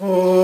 Oh.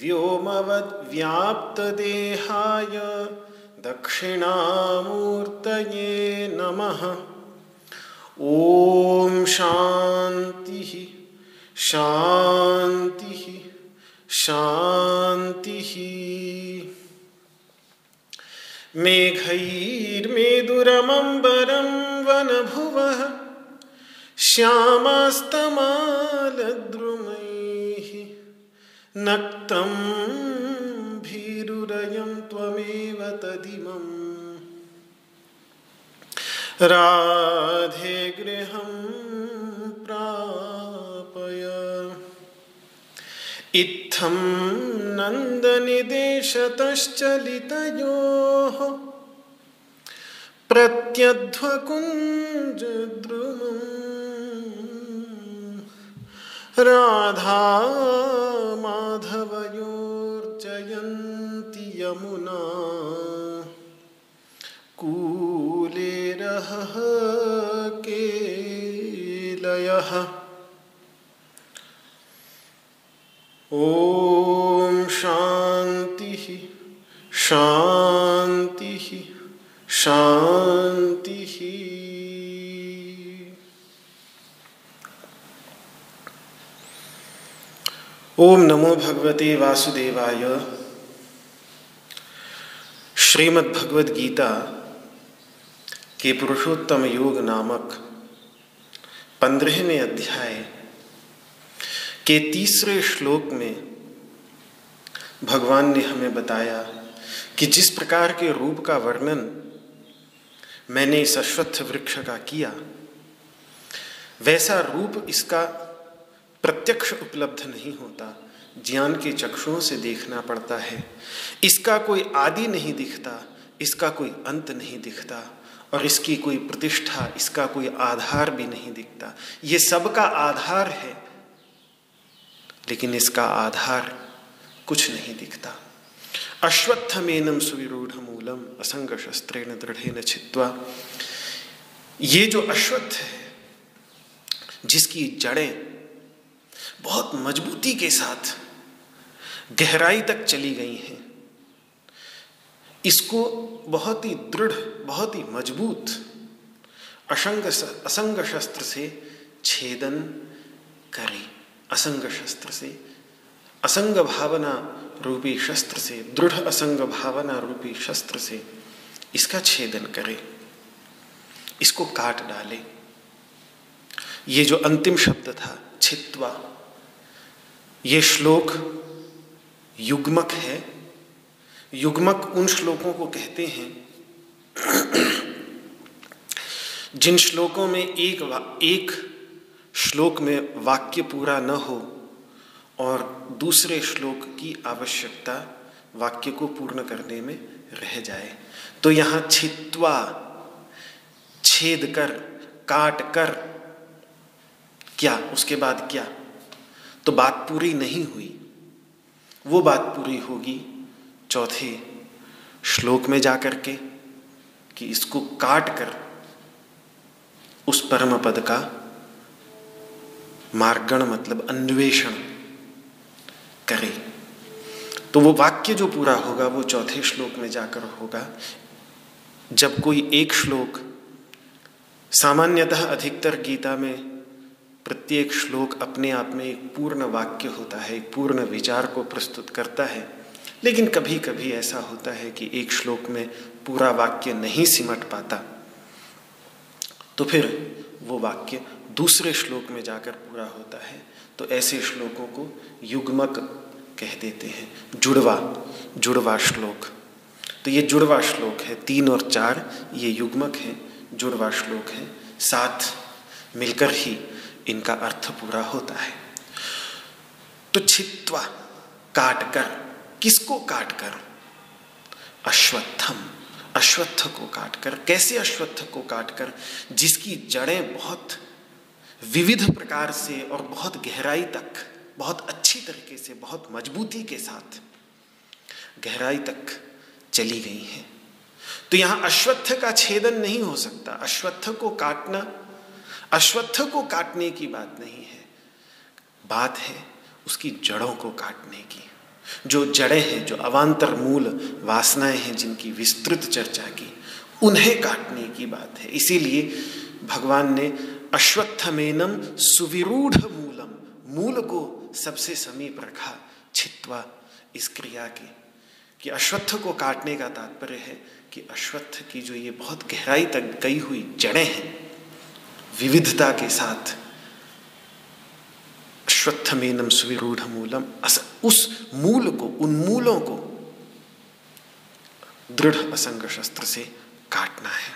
व्योमवद्व्याप्तदेहाय दक्षिणामूर्तये नमः। ॐ शान्तिः शान्तिः शान्तिः। मेघैर्मेदुरमम्बरं वनभुवः श्यामास्तमालद्रुमैः नक्तं भीरुरयं त्वमेव तदिमम् राधे गृहं प्रापय। इत्थं नन्दनिदेशतश्चलितयोः। प्रत्यध्वकुञ्जद्रुमम्। राधा माधवयोर्जयन्ति यमुना। कूले रहः केलयः। ॐ शान्तिः शान्तिः शान्तिः। ओम नमो भगवते वासुदेवाय। श्रीमद् भगवद गीता के पुरुषोत्तम योग नामक पंद्रहवें अध्याय के तीसरे श्लोक में भगवान ने हमें बताया कि जिस प्रकार के रूप का वर्णन मैंने इस अश्वत्थ वृक्ष का किया, वैसा रूप इसका प्रत्यक्ष उपलब्ध नहीं होता। ज्ञान के चक्षुओं से देखना पड़ता है। इसका कोई आदि नहीं दिखता, इसका कोई अंत नहीं दिखता, और इसकी कोई प्रतिष्ठा, इसका कोई आधार भी नहीं दिखता। ये सबका आधार है, लेकिन इसका आधार कुछ नहीं दिखता। अश्वत्थमेनम सुविरूढ़ मूलम असंग शस्त्रेण दृढ़ छित्वा ये जो अश्वत्थ है, जिसकी जड़ें बहुत मजबूती के साथ गहराई तक चली गई हैं। इसको बहुत ही दृढ़, बहुत ही मज़बूत असंग असंग शस्त्र से छेदन करें। असंग शस्त्र से, असंग भावना रूपी शस्त्र से, दृढ़ असंग भावना रूपी शस्त्र से इसका छेदन करे। इसको काट डाले। ये जो अंतिम शब्द था, छित्वा ये श्लोक युग्मक है। युग्मक उन श्लोकों को कहते हैं जिन श्लोकों में एक एक श्लोक में वाक्य पूरा न हो और दूसरे श्लोक की आवश्यकता वाक्य को पूर्ण करने में रह जाए। तो यहाँ छित्वा, छेद कर, काट कर, क्या, उसके बाद क्या? तो बात पूरी नहीं हुई। वो बात पूरी होगी चौथे श्लोक में जाकर के कि इसको काट कर उस परम पद का मार्गण मतलब अन्वेषण करे। तो वो वाक्य जो पूरा होगा, वो चौथे श्लोक में जाकर होगा। जब कोई एक श्लोक सामान्यतः अधिकतर गीता में प्रत्येक श्लोक अपने आप में एक पूर्ण वाक्य होता है, एक पूर्ण विचार को प्रस्तुत करता है। लेकिन कभी कभी ऐसा होता है कि एक श्लोक में पूरा वाक्य नहीं सिमट पाता। तो फिर वो वाक्य दूसरे श्लोक में जाकर पूरा होता है। तो ऐसे श्लोकों को युग्मक कह देते हैं। जुड़वा जुड़वा श्लोक। तो ये जुड़वा श्लोक है, तीन और चार ये युग्मक है। जुड़वा श्लोक है, साथ मिलकर ही इनका अर्थ पूरा होता है। तो छित्वा काट कर, किसको काट कर? अश्वत्थम, अश्वत्थ को काटकर कैसे अश्वत्थ को काटकर जिसकी जड़ें बहुत विविध प्रकार से और बहुत गहराई तक, बहुत अच्छी तरीके से, बहुत मजबूती के साथ गहराई तक चली गई हैं। तो यहाँ अश्वत्थ का छेदन नहीं हो सकता। अश्वत्थ को काटना अश्वत्थ को काटने की बात नहीं है। बात है उसकी जड़ों को काटने की। जो जड़ें हैं, जो अवान्तर मूल वासनाएँ हैं, जिनकी विस्तृत चर्चा की, उन्हें काटने की बात है। इसीलिए भगवान ने अश्वत्थमेनम सुविरूढ़ मूलम, मूल को सबसे समीप रखा, छित्वा इस क्रिया के। कि अश्वत्थ को काटने का तात्पर्य है कि अश्वत्थ की जो ये बहुत गहराई तक गई हुई जड़ें हैं विविधता के साथ। अश्वत्थमेनम सुविरूढ़ मूलम उस मूल को, उन मूलों को दृढ़ असंग शस्त्र से काटना है।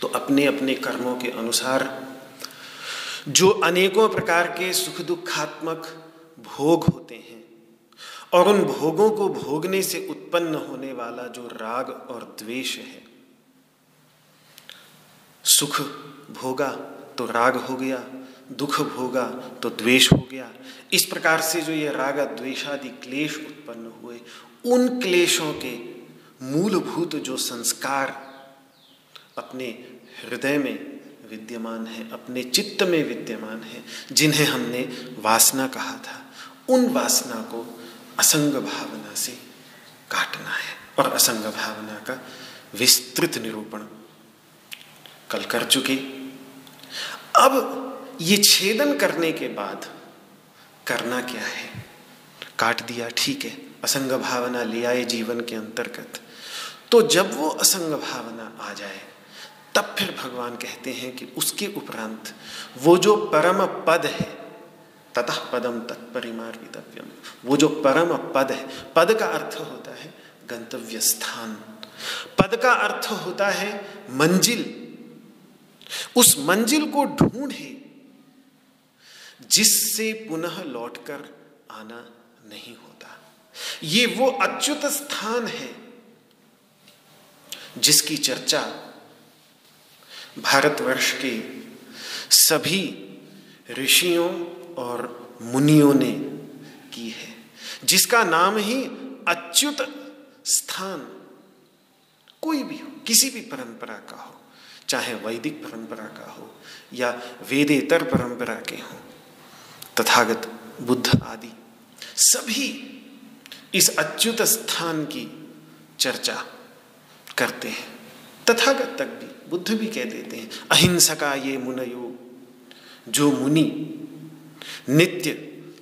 तो अपने अपने कर्मों के अनुसार, जो अनेकों प्रकार के सुख दुखात्मक भोग होते हैं, और उन भोगों को भोगने से उत्पन्न होने वाला जो राग और द्वेष है सुख भोगा तो राग हो गया, दुख भोगा तो द्वेष हो गया। इस प्रकार से जो ये राग द्वेषादि क्लेश उत्पन्न हुए, उन क्लेशों के मूलभूत जो संस्कार अपने हृदय में विद्यमान है, अपने चित्त में विद्यमान है, जिन्हें हमने वासना कहा था, उन वासना को असंग भावना से काटना है और असंग भावना का विस्तृत निरूपण कल कर चुके। अब ये छेदन करने के बाद करना क्या है? काट दिया, ठीक है। असंग भावना ले आए जीवन के अंतर्गत। तो जब वो असंग भावना आ जाए, तब फिर भगवान कहते हैं कि उसके उपरांत वो जो परम पद है, ततः पदम तत्परिमार्गितव्यम वो जो परम पद है, पद का अर्थ होता है गंतव्य स्थान पद का अर्थ होता है मंजिल। उस मंजिल को ढूंढे, जिससे पुनः लौटकर आना नहीं होता। ये वो अच्युत स्थान है, जिसकी चर्चा भारतवर्ष के सभी ऋषियों और मुनियों ने की है, जिसका नाम ही अच्युत स्थान कोई भी हो, किसी भी परंपरा का हो। चाहे वैदिक परंपरा का हो या वेदेतर परंपरा के हो, तथागत बुद्ध आदि, सभी इस अच्युत स्थान की चर्चा करते हैं। तथागत तक भी, बुद्ध भी कह देते हैं, अहिंसका ये मुनयो, जो मुनि नित्य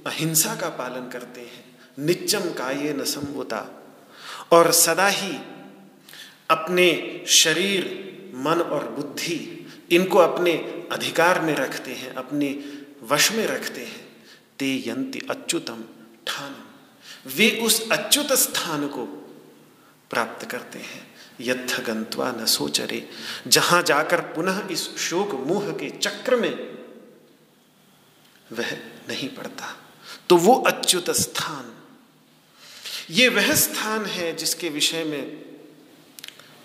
अहिंसा का पालन करते हैं नित्यम काये न संवता, और सदा ही अपने शरीर मन और बुद्धि इनको अपने अधिकार में रखते हैं, अपने वश में रखते हैं। ते यंति अच्युतम ठानम। वे उस अच्युत स्थान को प्राप्त करते हैं। यथ गंत्वा न सोचरे। जहाँ जाकर पुनः इस शोक मोह के चक्र में वह नहीं पड़ता। तो वो अच्युत स्थान। ये वह स्थान है जिसके विषय में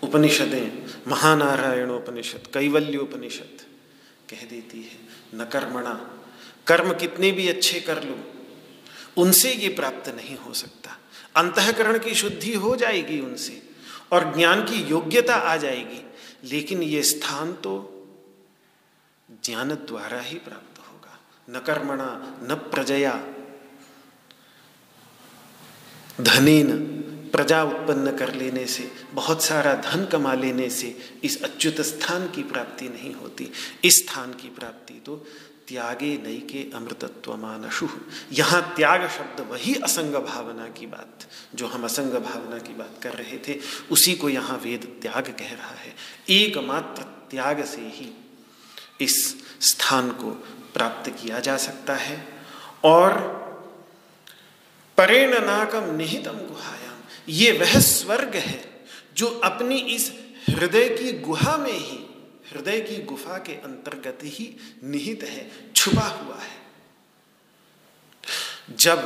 उपनिषदें, महानारायण उपनिषद, कैवल्य उपनिषद कह देती है, न कर्मणा, कर्म कितने भी अच्छे कर लो, उनसे ये प्राप्त नहीं हो सकता। अंतकरण की शुद्धि हो जाएगी उनसे और ज्ञान की योग्यता आ जाएगी, लेकिन ये स्थान तो ज्ञान द्वारा ही प्राप्त होगा। न कर्मणा, न प्रजया, धनेन प्रजा उत्पन्न कर लेने से, बहुत सारा धन कमा लेने से इस अच्युत स्थान की प्राप्ति नहीं होती। इस स्थान की प्राप्ति तो त्यागे नई के अमृतत्व मानशु यहाँ त्याग शब्द वही असंग भावना की बात, जो हम असंग भावना की बात कर रहे थे, उसी को यहाँ वेद त्याग कह रहा है। एकमात्र त्याग से ही इस स्थान को प्राप्त किया जा सकता है। और परेण नाकम निहितम गुहायाम ये वह स्वर्ग है जो अपनी इस हृदय की गुहा में ही, हृदय की गुफा के अंतर्गत ही निहित है, छुपा हुआ है। जब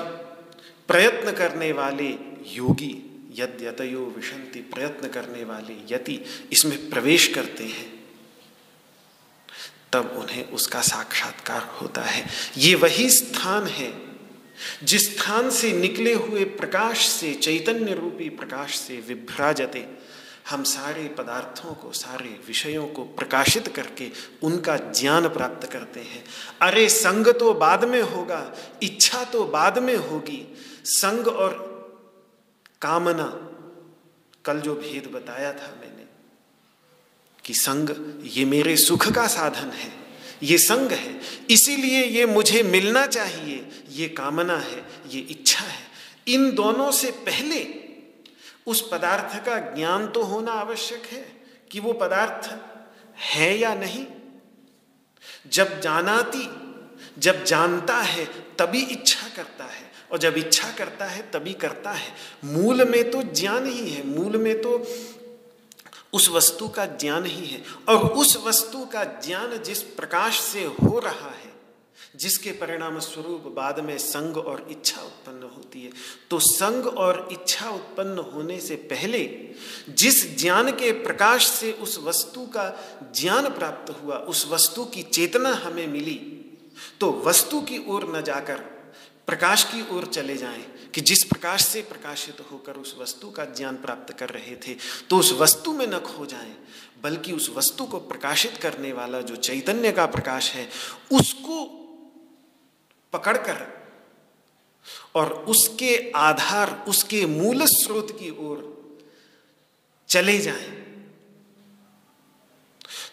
प्रयत्न करने वाले योगी यद्यतयो विशंति प्रयत्न करने वाले यति इसमें प्रवेश करते हैं, तब उन्हें उसका साक्षात्कार होता है। ये वही स्थान है जिस स्थान से निकले हुए प्रकाश से, चैतन्य रूपी प्रकाश से विभ्राजते, हम सारे पदार्थों को, सारे विषयों को प्रकाशित करके उनका ज्ञान प्राप्त करते हैं। अरे, संग तो बाद में होगा, इच्छा तो बाद में होगी। संग और कामना, कल जो भेद बताया था मैंने, कि संग ये मेरे सुख का साधन है। ये संग है। इसीलिए ये मुझे मिलना चाहिए। ये कामना है, ये इच्छा है। इन दोनों से पहले उस पदार्थ का ज्ञान तो होना आवश्यक है कि वो पदार्थ है या नहीं। जब जानाती, जब जानता है, तभी इच्छा करता है और जब इच्छा करता है, तभी करता है। मूल में तो ज्ञान ही है। मूल में तो उस वस्तु का ज्ञान ही है। और उस वस्तु का ज्ञान जिस प्रकाश से हो रहा है, जिसके परिणाम स्वरूप बाद में संग और इच्छा उत्पन्न होती है। तो संग और इच्छा उत्पन्न होने से पहले जिस ज्ञान के प्रकाश से उस वस्तु का ज्ञान प्राप्त हुआ, उस वस्तु की चेतना हमें मिली तो वस्तु की ओर न जाकर प्रकाश की ओर चले जाएँ। कि जिस प्रकाश से प्रकाशित होकर उस वस्तु का ज्ञान प्राप्त कर रहे थे तो उस वस्तु में न खो जाएँ, बल्कि उस वस्तु को प्रकाशित करने वाला जो चैतन्य का प्रकाश है, उसको पकड़कर और उसके आधार, उसके मूल स्रोत की ओर चले जाएँ।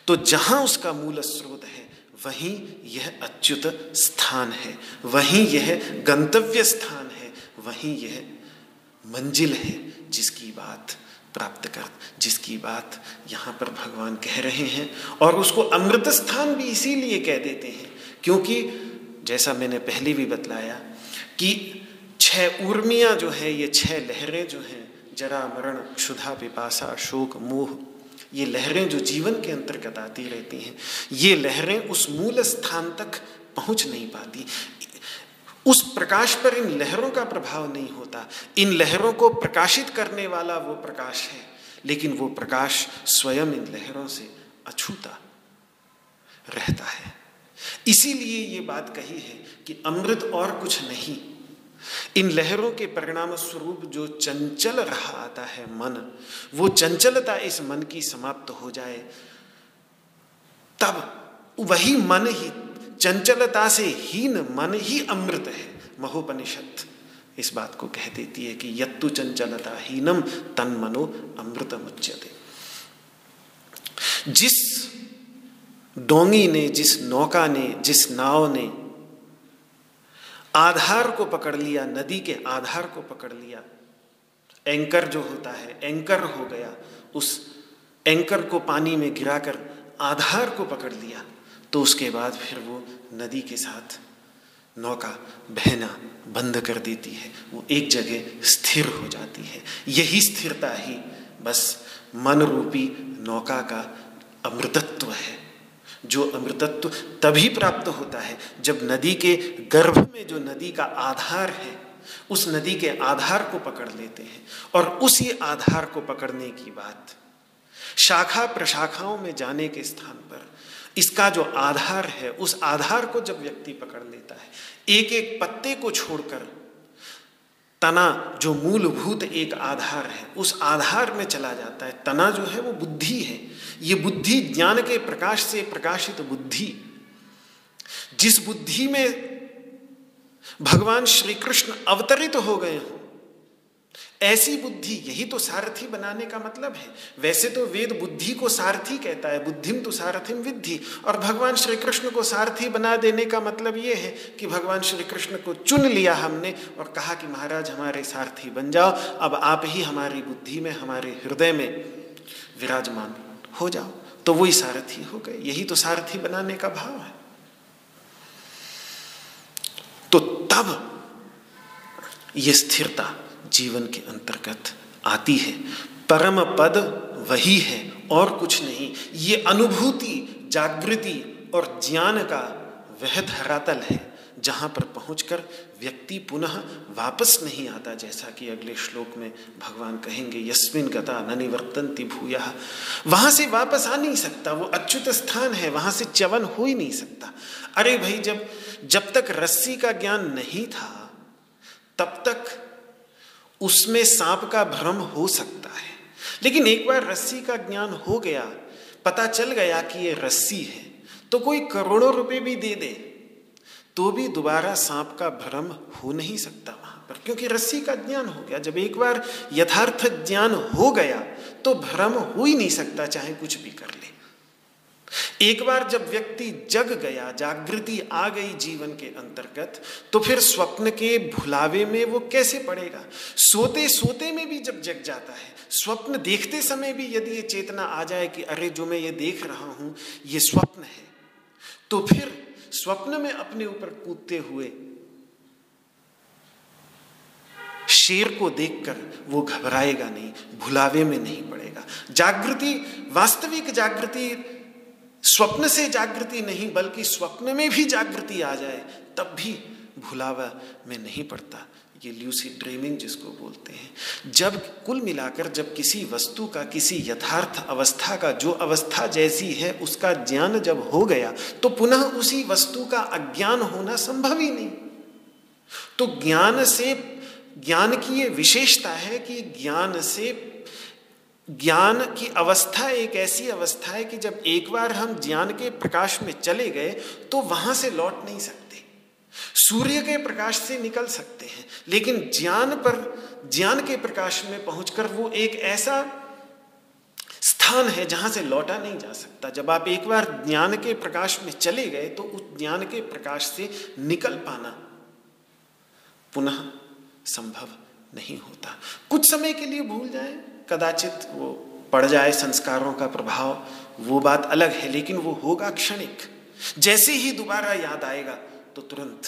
तो जहाँ उसका मूल स्रोत है, वहीं यह अच्युत स्थान है, वहीं यह गंतव्य स्थान वहीं यह मंजिल है जिसकी बात प्राप्त कर, जिसकी बात यहाँ पर भगवान कह रहे हैं और उसको अमृत स्थान भी इसीलिए कह देते हैं क्योंकि जैसा मैंने पहले भी बतलाया कि छह उर्मियाँ जो है, ये छह लहरें जो हैं, जरा मरण, क्षुधा, पिपासा, शोक, मोह, ये लहरें जो जीवन के अंतर्गत आती रहती हैं, ये लहरें उस मूल स्थान तक पहुँच नहीं पाती। उस प्रकाश पर इन लहरों का प्रभाव नहीं होता। इन लहरों को प्रकाशित करने वाला वो प्रकाश है, लेकिन वो प्रकाश स्वयं इन लहरों से अछूता रहता है। इसीलिए ये बात कही है कि अमृत और कुछ नहीं। इन लहरों के परिणाम स्वरूप जो चंचल रहा आता है मन, वो चंचलता इस मन की समाप्त हो जाए, तब वही मन ही चंचलता से हीन मन ही अमृत है। महोपनिषद इस बात को कह देती है कि यत्तु चंचलता हीनम, तन मनो अमृत मुच्यते। जिस डोंगी ने, जिस नौका ने, जिस नाव ने आधार को पकड़ लिया, नदी के आधार को पकड़ लिया, एंकर जो होता है, एंकर हो गया, उस एंकर को पानी में गिराकर आधार को पकड़ लिया तो उसके बाद फिर वो नदी के साथ नौका बहना बंद कर देती है। वो एक जगह स्थिर हो जाती है। यही स्थिरता ही बस मन रूपी नौका का अमृतत्व है। जो अमृतत्व तभी प्राप्त होता है जब नदी के गर्भ में जो नदी का आधार है, उस नदी के आधार को पकड़ लेते हैं और उसी आधार को पकड़ने की बात शाखा प्रशाखाओं में जाने के स्थान पर इसका जो आधार है, उस आधार को जब व्यक्ति पकड़ लेता है एक एक पत्ते को छोड़कर तना जो मूलभूत एक आधार है, उस आधार में चला जाता है। तना जो है, वो बुद्धि है। ये बुद्धि ज्ञान के प्रकाश से प्रकाशित बुद्धि। जिस बुद्धि में भगवान श्री कृष्ण अवतरित हो गए हों ऐसी बुद्धि, यही तो सारथी बनाने का मतलब है। वैसे तो वेद बुद्धि को सारथी कहता है, बुद्धिम तो सारथिम विद्धि। और भगवान श्री कृष्ण को सारथी बना देने का मतलब ये है कि भगवान श्री कृष्ण को चुन लिया हमने और कहा कि महाराज, हमारे सारथी बन जाओ, अब आप ही हमारी बुद्धि में, हमारे हृदय में विराजमान हो जाओ। तो वही सारथी हो गए। यही तो सारथी बनाने का भाव है। तो तब ये स्थिरता जीवन के अंतर्गत आती है। परम पद वही है, और कुछ नहीं। ये अनुभूति, जागृति और ज्ञान का वह धरातल है, जहाँ पर पहुंचकर व्यक्ति पुनः वापस नहीं आता, जैसा कि अगले श्लोक में भगवान कहेंगे, यस्मिन गता न निवर्तनति भूया। वहाँ से वापस आ नहीं सकता, वो अच्युत स्थान है, वहाँ से च्यवन हो ही नहीं सकता। अरे भाई, जब जब तक रस्सी का ज्ञान नहीं था, तब तक उसमें सांप का भ्रम हो सकता है। लेकिन एक बार रस्सी का ज्ञान हो गया, पता चल गया कि ये रस्सी है तो कोई करोड़ों रुपए भी दे दे तो भी दोबारा सांप का भ्रम हो नहीं सकता वहाँ पर। क्योंकि रस्सी का ज्ञान हो गया। जब एक बार यथार्थ ज्ञान हो गया तो भ्रम हो ही नहीं सकता, चाहे कुछ भी कर एक बार जब व्यक्ति जग गया, जागृति आ गई जीवन के अंतर्गत तो फिर स्वप्न के भुलावे में वो कैसे पड़ेगा? सोते सोते में भी जब जग जाता है, स्वप्न देखते समय भी यदि ये चेतना आ जाए कि अरे जो मैं ये देख रहा हूँ, ये स्वप्न है तो फिर स्वप्न में अपने ऊपर कूदते हुए शेर को देखकर वो घबराएगा नहीं, भुलावे में नहीं पड़ेगा। जागृति, वास्तविक जागृति स्वप्न से जागृति नहीं, बल्कि स्वप्न में भी जागृति आ जाए, तब भी भुलावा में नहीं पड़ता। ये ल्यूसी ड्रीमिंग जिसको बोलते हैं। जब कुल मिलाकर जब किसी वस्तु का, किसी यथार्थ अवस्था का, जो अवस्था जैसी है, उसका ज्ञान जब हो गया तो पुनः उसी वस्तु का अज्ञान होना संभव ही नहीं। तो ज्ञान से, ज्ञान की ये विशेषता है कि ज्ञान से ज्ञान की अवस्था एक ऐसी अवस्था है कि जब एक बार हम ज्ञान के प्रकाश में चले गए तो वहाँ से लौट नहीं सकते। सूर्य के प्रकाश से निकल सकते हैं, लेकिन ज्ञान पर, ज्ञान के प्रकाश में पहुंचकर वो एक ऐसा स्थान है जहाँ से लौटा नहीं जा सकता। जब आप एक बार ज्ञान के प्रकाश में चले गए तो उस ज्ञान के प्रकाश से निकल पाना पुनः संभव नहीं होता। कुछ समय के लिए भूल जाए। कदाचित वो पड़ जाए संस्कारों का प्रभाव, वो बात अलग है, लेकिन वो होगा क्षणिक। जैसे ही दोबारा याद आएगा तो तुरंत।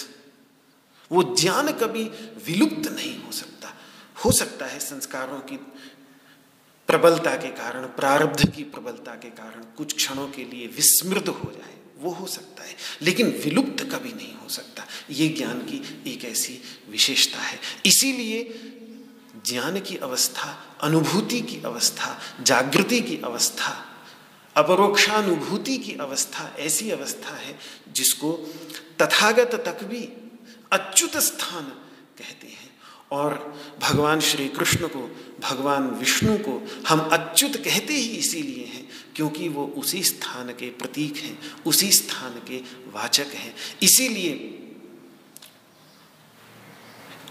वो ज्ञान कभी विलुप्त नहीं हो सकता। हो सकता है संस्कारों की प्रबलता के कारण, प्रारब्ध की प्रबलता के कारण कुछ क्षणों के लिए विस्मृत हो जाए। वो हो सकता है, लेकिन विलुप्त कभी नहीं हो सकता। ये ज्ञान की एक ऐसी विशेषता है। इसीलिए ज्ञान की अवस्था अनुभूति की अवस्था, जागृति की अवस्था, अपरोक्षानुभूति की अवस्था ऐसी अवस्था है जिसको तथागत तक भी अच्युत स्थान कहते हैं। और भगवान श्री कृष्ण को, भगवान विष्णु को हम अच्युत कहते ही इसीलिए हैं क्योंकि वो उसी स्थान के प्रतीक हैं, उसी स्थान के वाचक हैं। इसीलिए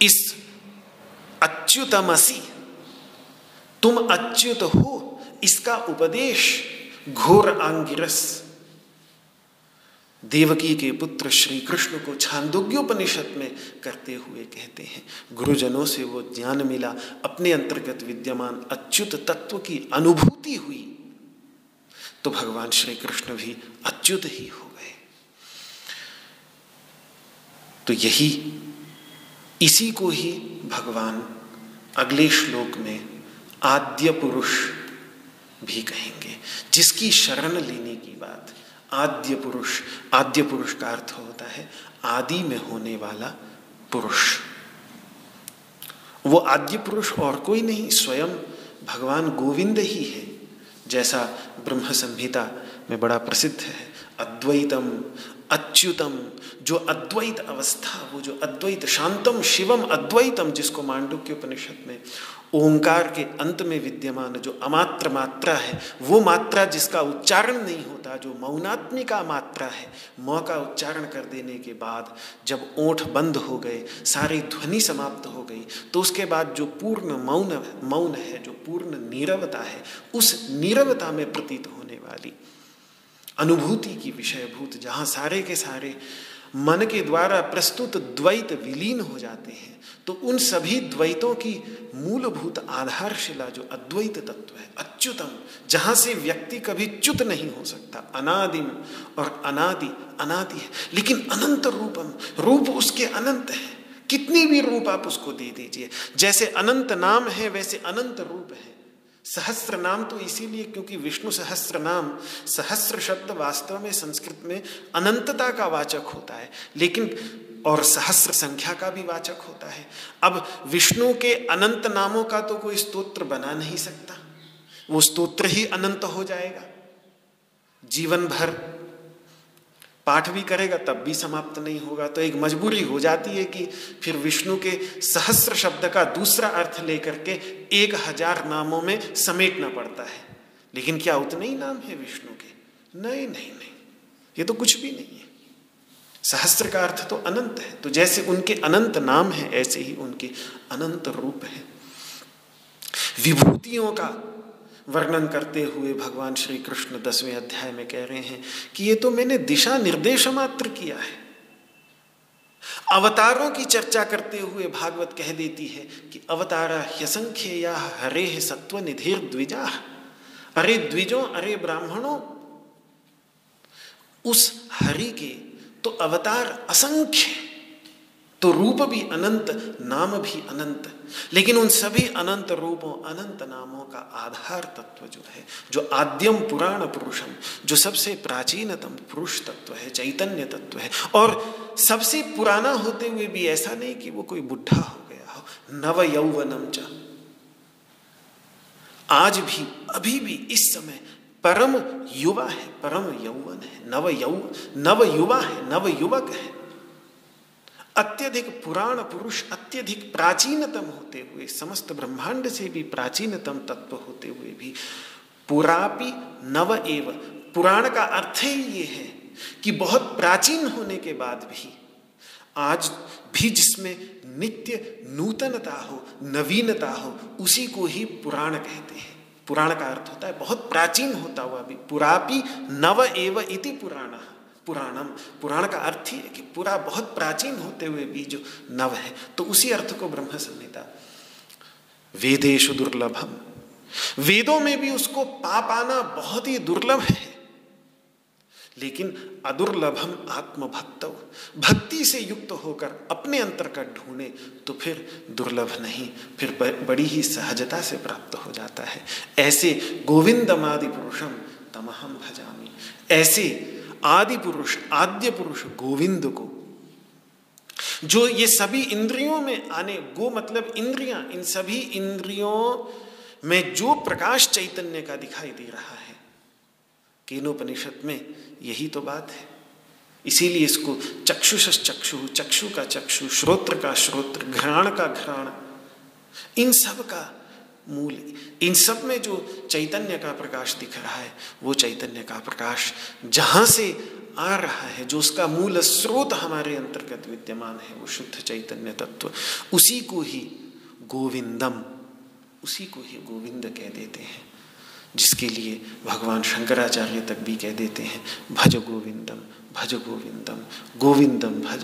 इस अच्युतमसी तुम अच्युत हो, इसका उपदेश घोर आंगिरस। देवकी के पुत्र श्री कृष्ण को छांदोग्योपनिषद में करते हुए कहते हैं, गुरुजनों से वो ज्ञान मिला, अपने अंतर्गत विद्यमान अच्युत तत्व की अनुभूति हुई। तो भगवान श्री कृष्ण भी अच्युत ही हो गए। तो यही, इसी को ही भगवान अगले श्लोक में आद्य पुरुष भी कहेंगे। जिसकी शरण लेने की बात आद्य पुरुष आद्य पुरुष का अर्थ होता है आदि में होने वाला पुरुष। वो आद्य पुरुष और कोई नहीं, स्वयं भगवान गोविंद ही है। जैसा ब्रह्म संहिता में बड़ा प्रसिद्ध है, अद्वैतम अच्युतम, जो अद्वैत अवस्था, वो जो अद्वैत शांतम, शिवम अद्वैतम, जिसको मांडू के उपनिषद में ओंकार के अंत में विद्यमान जो अमात्र मात्रा है, वो मात्रा जिसका उच्चारण नहीं होता, जो मौनात्मिका मात्रा है, मौ का उच्चारण कर देने के बाद जब ओठ बंद हो गए, सारी ध्वनि समाप्त हो गई तो उसके बाद जो पूर्ण मौन मौन है, जो पूर्ण नीरवता है, उस नीरवता में प्रतीत होने वाली अनुभूति की विषयभूत, जहाँ सारे के सारे मन के द्वारा प्रस्तुत द्वैत विलीन हो जाते हैं तो उन सभी द्वैतों की मूलभूत आधारशिला जो अद्वैत तत्व है, अच्युतम, जहाँ से व्यक्ति कभी च्युत नहीं हो सकता, अनादिम और अनादि अनादि है। लेकिन अनंत रूपम, रूप उसके अनंत है। कितनी भी रूप आप उसको दे दीजिए, जैसे अनंत नाम है, वैसे अनंत रूप है। सहस्त्र नाम तो इसीलिए क्योंकि विष्णु सहस्त्र नाम सहस्र शब्द वास्तव में संस्कृत में अनंतता का वाचक होता है, लेकिन और सहस्त्र संख्या का भी वाचक होता है। अब विष्णु के अनंत नामों का तो कोई स्तोत्र बना नहीं सकता, वो स्तोत्र ही अनंत हो जाएगा। जीवन भर पाठ भी करेगा, तब भी समाप्त नहीं होगा। तो एक मजबूरी हो जाती है कि फिर विष्णु के सहस्र शब्द का दूसरा अर्थ लेकर के एक हज़ार नामों में समेटना पड़ता है। लेकिन क्या उतने ही नाम है विष्णु के? नहीं नहीं नहीं। ये तो कुछ भी नहीं है। सहस्त्र का अर्थ तो अनंत है। तो जैसे उनके अनंत नाम है, ऐसे ही उनके अनंत रूप है। विभूतियों का वर्णन करते हुए भगवान श्री कृष्ण दसवें अध्याय में कह रहे हैं कि ये तो मैंने दिशा निर्देश मात्र किया है। अवतारों की चर्चा करते हुए भागवत कह देती है कि अवतारा ह्यसंख्य या हरे सत्व निधिर द्विजा अरे द्विजों, अरे ब्राह्मणों, उस हरि के तो अवतार असंख्य तो रूप भी अनंत, नाम भी अनंत। लेकिन उन सभी अनंत रूपों, अनंत नामों का आधार तत्व जो है, जो आद्यम पुराण पुरुषम, जो सबसे प्राचीनतम पुरुष तत्व है, चैतन्य तत्व है, और सबसे पुराना होते हुए भी ऐसा नहीं कि वो कोई बुढ़ा हो गया हो, नव यौवनम च। आज भी, अभी भी, इस समय परम युवा है, परम यौवन है, नव यौ, नव युवा है, नव युवक है। अत्यधिक पुराण पुरुष अत्यधिक प्राचीनतम होते हुए, समस्त ब्रह्मांड से भी प्राचीनतम तत्व होते हुए भी, पुरापि नव एव। पुराण का अर्थ ही ये है कि बहुत प्राचीन होने के बाद भी, आज भी जिसमें नित्य नूतनता हो, नवीनता हो, उसी को ही पुराण कहते हैं। पुराण का अर्थ होता है, बहुत प्राचीन होता हुआ भी, पुरापि नव एव इति पुराण। पुराणम। पुराण का अर्थ ही है कि पूरा बहुत प्राचीन होते हुए भी जो नव है तो उसी अर्थ को ब्रह्म संहिता। वेदेशु दुर्लभम। वेदों में भी उसको पा पाना बहुत ही दुर्लभ है। लेकिन अदुर्लभम आत्मभक्त। भक्ति से युक्त होकर अपने अंतर का ढूंढे तो फिर दुर्लभ नहीं, फिर बड़ी ही सहजता से प्राप्त हो जाता है। ऐसे गोविंदमादि पुरुषम तमहम भजामी। ऐसे आदि पुरुष आद्य पुरुष गोविंद को जो ये सभी इंद्रियों में आने, गो मतलब इंद्रियाँ, इन सभी इंद्रियों में जो प्रकाश चैतन्य का दिखाई दे रहा है, केनोपनिषद में यही तो बात है। इसीलिए इसको चक्षुष चक्षु चक्षु का चक्षु, श्रोत्र का श्रोत्र, घ्राण का घ्राण, इन सब का मूल इन सब में जो चैतन्य का प्रकाश दिख रहा है, वो चैतन्य का प्रकाश जहाँ से आ रहा है, जो उसका मूल स्रोत हमारे अंतर्गत विद्यमान है, वो शुद्ध चैतन्य तत्व, उसी को ही गोविंदम, उसी को ही गोविंद कह देते हैं, जिसके लिए भगवान शंकराचार्य तक भी कह देते हैं, भज गोविंदम भज गोविंदम गोविंदम भज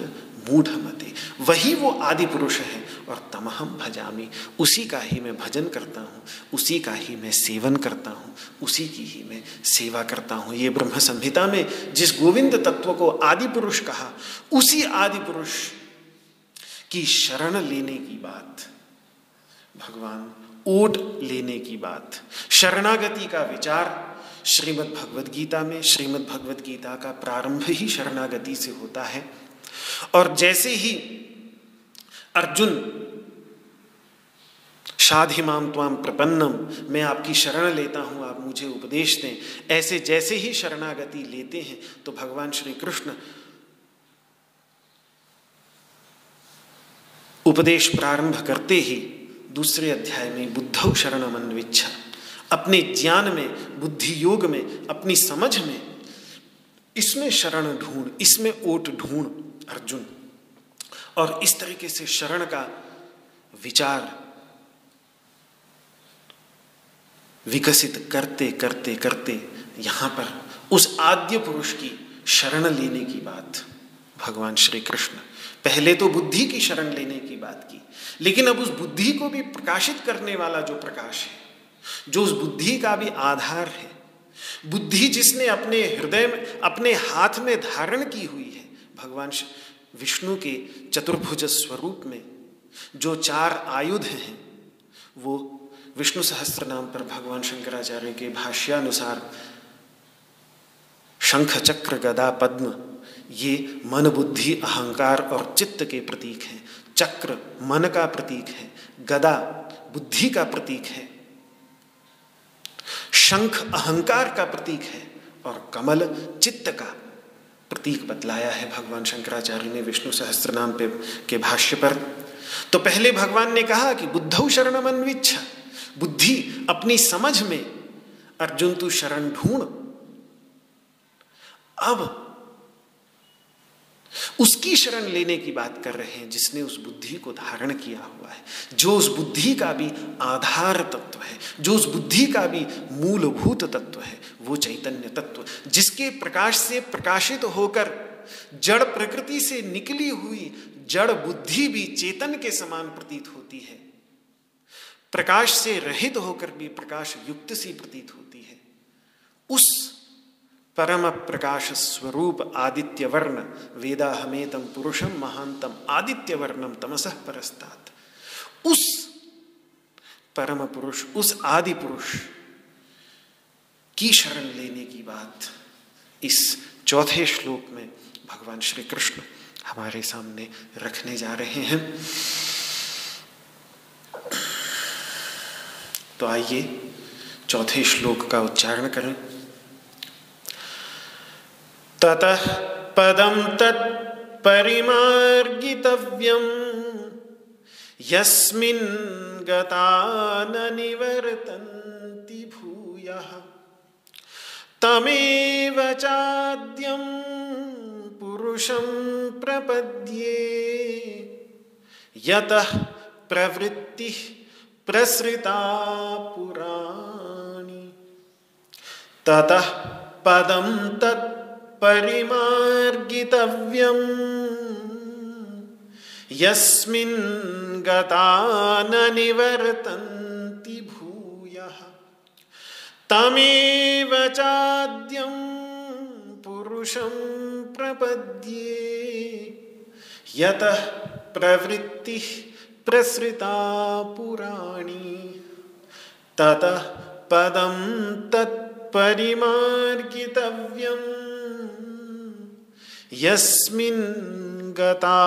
मूढ़मते वही वो आदि पुरुष है और तमहम भजामी। उसी का ही मैं भजन करता हूँ, उसी का ही मैं सेवन करता हूँ, उसी की ही मैं सेवा करता हूँ। ये ब्रह्म संहिता में जिस गोविंद तत्व को आदि पुरुष कहा, उसी आदि पुरुष की शरण लेने की बात, भगवान ओट लेने की बात, शरणागति का विचार, श्रीमद् भगवद गीता में, श्रीमद् भगवद गीता का प्रारंभ ही शरणागति से होता है। और जैसे ही अर्जुन, शाधिमाम त्वाम प्रपन्नम, मैं आपकी शरण लेता हूँ, आप मुझे उपदेश दें। ऐसे जैसे ही शरणागति लेते हैं तो भगवान श्री कृष्ण उपदेश प्रारंभ करते ही दूसरे अध्याय में बुद्धौ शरणम अन्विच्छा अपने ज्ञान में, बुद्धि योग में, अपनी समझ में इसमें शरण ढूंढ, इसमें ओट ढूंढ। अर्जुन। और इस तरीके से शरण का विचार विकसित करते करते करते यहाँ पर उस आद्य पुरुष की शरण लेने की बात भगवान श्री कृष्ण पहले तो बुद्धि की शरण लेने की बात की, लेकिन अब उस बुद्धि को भी प्रकाशित करने वाला जो प्रकाश है, जो उस बुद्धि का भी आधार है, बुद्धि जिसने अपने हृदय में, अपने हाथ में धारण की हुई है भगवान विष्णु के चतुर्भुज स्वरूप में जो चार आयुध हैं, वो विष्णु सहस्त्र नाम पर भगवान शंकराचार्य के भाष्यानुसार शंख, चक्र, गदा, पद्म, ये मन, बुद्धि, अहंकार और चित्त के प्रतीक हैं। चक्र मन का प्रतीक है, गदा बुद्धि का प्रतीक है, शंख अहंकार का प्रतीक है और कमल चित्त का प्रतीक बतलाया है भगवान शंकराचार्य ने विष्णु सहस्त्र नाम पे, के भाष्य पर। तो पहले भगवान ने कहा कि बुद्धौ शरण अन्विच्छा बुद्धि अपनी समझ में, अर्जुन तू शरण ढूंढ। अब उसकी शरण लेने की बात कर रहे हैं, जिसने उस बुद्धि को धारण किया हुआ है, जो उस बुद्धि का भी आधार तत्व है, जो उस बुद्धि का भी मूलभूत तत्व है, वो चैतन्य तत्व, जिसके प्रकाश से प्रकाशित होकर जड़ प्रकृति से निकली हुई जड़ बुद्धि भी चेतन के समान प्रतीत होती है। प्रकाश से रहित होकर भी प्रकाश युक्त सी प्रतीत होती है। उस परम प्रकाश स्वरूप आदित्य वर्ण वेदा हमेतम पुरुषम महांतम आदित्य वर्णम तमसह परस्तात। उस परम पुरुष उस आदि पुरुष की शरण लेने की बात इस चौथे श्लोक में भगवान श्री कृष्ण हमारे सामने रखने जा रहे हैं। तो आइए चौथे श्लोक का उच्चारण करें। ततः पदं तत्परिमार्गितव्यं यस्मिन् गता न निवर्तन्ति भूयः। तमेव चाद्यं पुरुषं प्रपद्ये। यतः प्रवृत्तिः प्रसृता पुराणी। ततः पदं तत् परिमार्गितव्यम्। यस्मिन् गता न निवर्तन्ति भूयः। तमेव चाद्यं पुरुषं प्रपद्ये। यतः प्रवृत्तिः प्रसृता पुराणी। ततः पदं तत्परिमार्गितव्यम्। यस्मिन् गता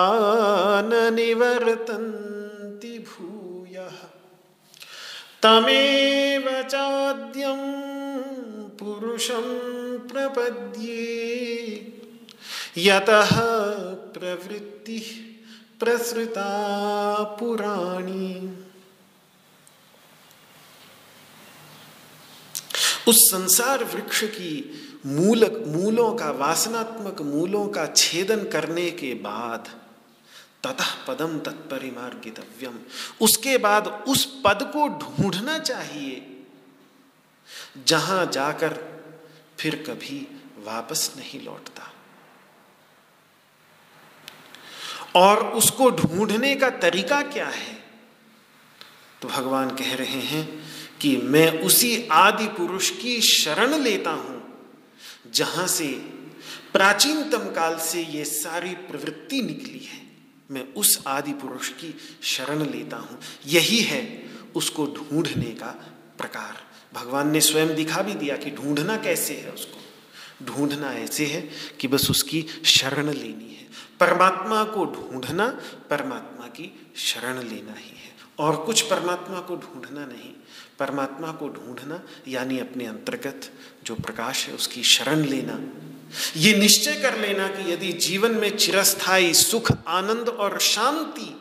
निवर्तन्ति भूयः। तमेव चाद्यं पुरुषं प्रपद्ये। यतः प्रवृत्तिः प्रसृता पुराणी। उस संसार वृक्ष की मूल, मूलों का, वासनात्मक मूलों का छेदन करने के बाद ततः पदम तत्परिमार्गितव्यम। उसके बाद उस पद को ढूंढना चाहिए, जहाँ जाकर फिर कभी वापस नहीं लौटता। और उसको ढूँढने का तरीका क्या है? तो भगवान कह रहे हैं कि मैं उसी आदि पुरुष की शरण लेता हूँ। जहाँ से प्राचीनतम काल से ये सारी प्रवृत्ति निकली है, मैं उस आदि पुरुष की शरण लेता हूँ। यही है उसको ढूँढने का प्रकार। भगवान ने स्वयं दिखा भी दिया कि ढूंढना कैसे है उसको। ढूंढना ऐसे है कि बस उसकी शरण लेनी है। परमात्मा को ढूंढना, परमात्मा की शरण लेना ही है। और कुछ परमात्मा को ढूंढना नहीं। परमात्मा को ढूंढना यानी अपने अंतर्गत जो प्रकाश है, उसकी शरण लेना। ये निश्चय कर लेना कि यदि जीवन में चिरस्थाई सुख, आनंद और शांति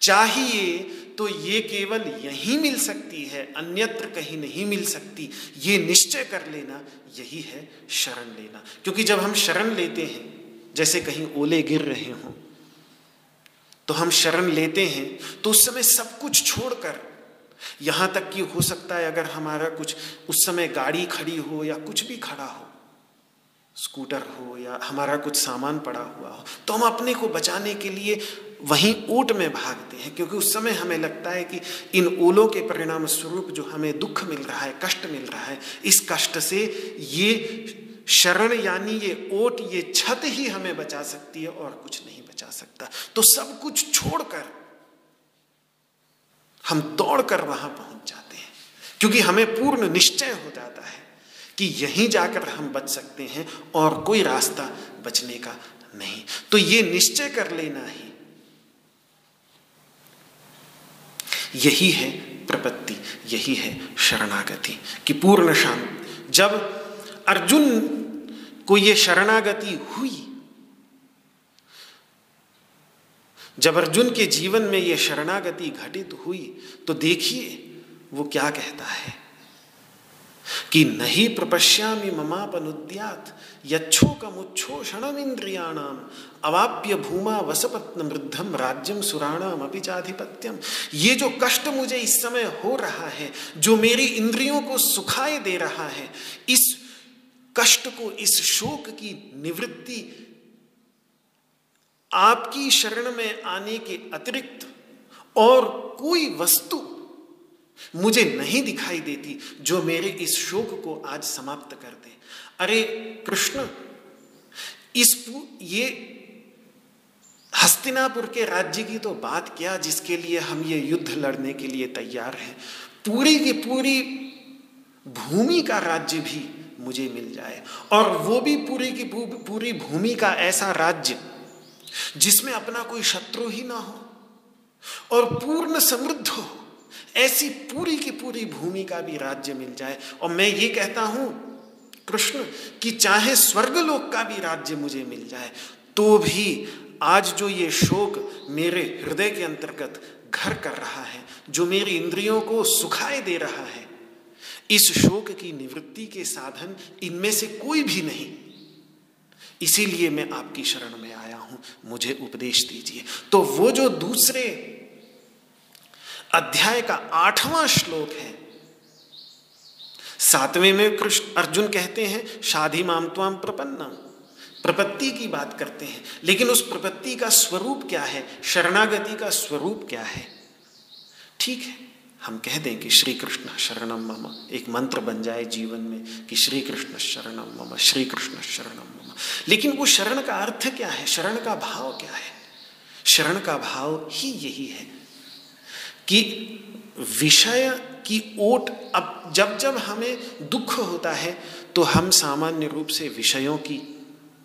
चाहिए तो ये केवल यहीं मिल सकती है, अन्यत्र कहीं नहीं मिल सकती। ये निश्चय कर लेना, यही है शरण लेना। क्योंकि जब हम शरण लेते हैं, जैसे कहीं ओले गिर रहे हों तो हम शरण लेते हैं तो उस समय सब कुछ छोड़कर, यहाँ तक कि हो सकता है अगर हमारा कुछ, उस समय गाड़ी खड़ी हो या कुछ भी खड़ा हो, स्कूटर हो या हमारा कुछ सामान पड़ा हुआ हो तो हम अपने को बचाने के लिए वहीं ऊट में भागते हैं, क्योंकि उस समय हमें लगता है कि इन ओलों के परिणाम स्वरूप जो हमें दुख मिल रहा है, कष्ट मिल रहा है, इस कष्ट से ये शरण यानी ये ओट, ये छत ही हमें बचा सकती है और कुछ नहीं। बचा सकता। तो सब कुछ छोड़कर हम दौड़कर वहाँ पहुँच जाते हैं। क्योंकि हमें पूर्ण निश्चय हो जाता है कि यहीं जाकर हम बच सकते हैं और कोई रास्ता बचने का नहीं। तो ये निश्चय कर लेना ही। यही है प्रपत्ति, यही है शरणागति कि पूर्ण शांति। जब अर्जुन को ये शरणागति हुई जब अर्जुन के जीवन में ये शरणागति घटित हुई तो देखिए वो क्या कहता है। कि नहीं प्रपश्यामी ममापनुद्यात यच्छोकमुच्छोषणम इंद्रियाणाम अवाप्य भूमा वसपत्न वृद्धम राज्यम सुराणाम अपि चाधिपत्यम ये जो कष्ट मुझे इस समय हो रहा है, जो मेरी इंद्रियों को सुखाए दे रहा है, इस कष्ट को, इस शोक की निवृत्ति आपकी शरण में आने के अतिरिक्त और कोई वस्तु मुझे नहीं दिखाई देती जो मेरे इस शोक को आज समाप्त कर दे। अरे कृष्ण, इस ये हस्तिनापुर के राज्य की तो बात क्या जिसके लिए हम ये युद्ध लड़ने के लिए तैयार हैं? पूरी की पूरी भूमि का राज्य भी मुझे मिल जाए और वो भी पूरी की पूरी भूमि का ऐसा राज्य जिसमें अपना कोई शत्रु ही ना हो और पूर्ण समृद्ध हो। ऐसी पूरी की पूरी भूमि का भी राज्य मिल जाए। और मैं ये कहता हूँ, कृष्ण, कि चाहे स्वर्गलोक का भी राज्य मुझे मिल जाए तो भी आज जो ये शोक मेरे हृदय के अंतर्गत घर कर रहा है, जो मेरी इंद्रियों को सुखाए दे रहा है, इस शोक की निवृत्ति के साधन इनमें से कोई भी नहीं। इसीलिए मैं आपकी शरण में मुझे उपदेश दीजिए। तो वो जो दूसरे अध्याय का आठवां श्लोक है, सातवें में कृष्ण अर्जुन कहते हैं, शादी माम प्रपन्नम। प्रपत्ति की बात करते हैं। लेकिन उस प्रपत्ति का स्वरूप क्या है? शरणागति का स्वरूप क्या है? ठीक है, हम कह दें कि श्री कृष्ण शरणम मम। एक मंत्र बन जाए जीवन में कि श्री कृष्ण शरणम मम श्री कृष्ण शरणम मम। लेकिन वो शरण का अर्थ क्या है? शरण का भाव क्या है? शरण का भाव ही यही है कि विषय की ओट अब जब जब हमें दुख होता है तो हम सामान्य रूप से विषयों की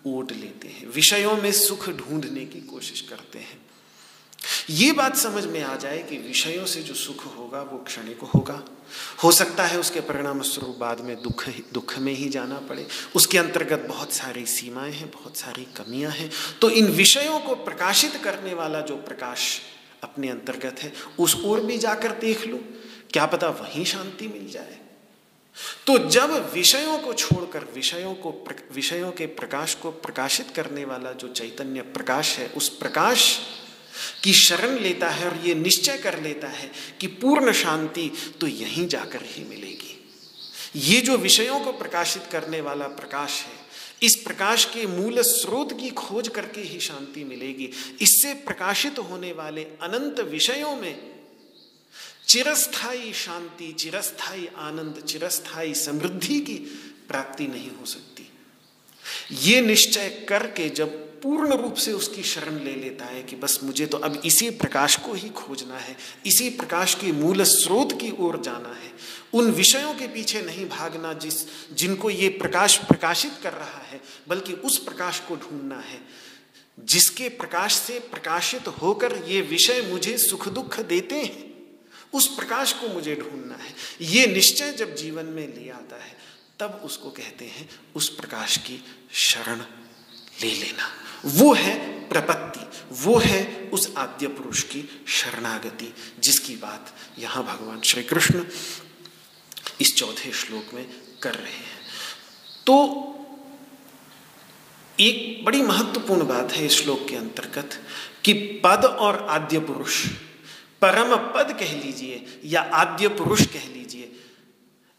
ओट लेते हैं। विषयों में सुख ढूँढने की कोशिश करते हैं। ये बात समझ में आ जाए कि विषयों से जो सुख होगा, वो क्षणिक होगा। हो सकता है उसके परिणाम स्वरूप बाद में दुख दुख में ही जाना पड़े। उसके अंतर्गत बहुत सारी सीमाएँ हैं, बहुत सारी कमियाँ हैं। तो इन विषयों को प्रकाशित करने वाला जो प्रकाश अपने अंतर्गत है, उस ओर भी जाकर देख लो। क्या पता वहीं शांति मिल जाए। तो जब विषयों को छोड़कर, विषयों को विषयों के प्रकाश को प्रकाशित करने वाला जो चैतन्य प्रकाश है, उस प्रकाश की शरण लेता है और ये निश्चय कर लेता है कि पूर्ण शांति तो यहीं जाकर ही मिलेगी। ये जो विषयों को प्रकाशित करने वाला प्रकाश है, इस प्रकाश के मूल स्रोत की खोज करके ही शांति मिलेगी। इससे प्रकाशित होने वाले अनंत विषयों में चिरस्थाई शांति चिरस्थाई आनंद चिरस्थाई समृद्धि की प्राप्ति नहीं हो सकती। ये निश्चय करके जब पूर्ण रूप से उसकी शरण ले लेता है कि बस मुझे तो अब इसी प्रकाश को ही खोजना है, इसी प्रकाश के मूल स्रोत की ओर जाना है। उन विषयों के पीछे नहीं भागना जिस, जिनको ये प्रकाश प्रकाशित कर रहा है, बल्कि उस प्रकाश को ढूंढना है। जिसके प्रकाश से प्रकाशित होकर ये विषय मुझे सुख दुख देते हैं, उस प्रकाश को मुझे ढूंढना है। ये निश्चय जब जीवन में ले आता है, तब उसको कहते हैं उस प्रकाश की शरण ले लेना। वो है प्रपत्ति, वो है उस आद्य पुरुष की शरणागति, जिसकी बात यहाँ भगवान श्री कृष्ण इस चौथे श्लोक में कर रहे हैं। तो एक बड़ी महत्वपूर्ण बात है इस श्लोक के अंतर्गत कि पद और आद्य पुरुष, परम पद कह लीजिए या आद्य पुरुष कह लीजिए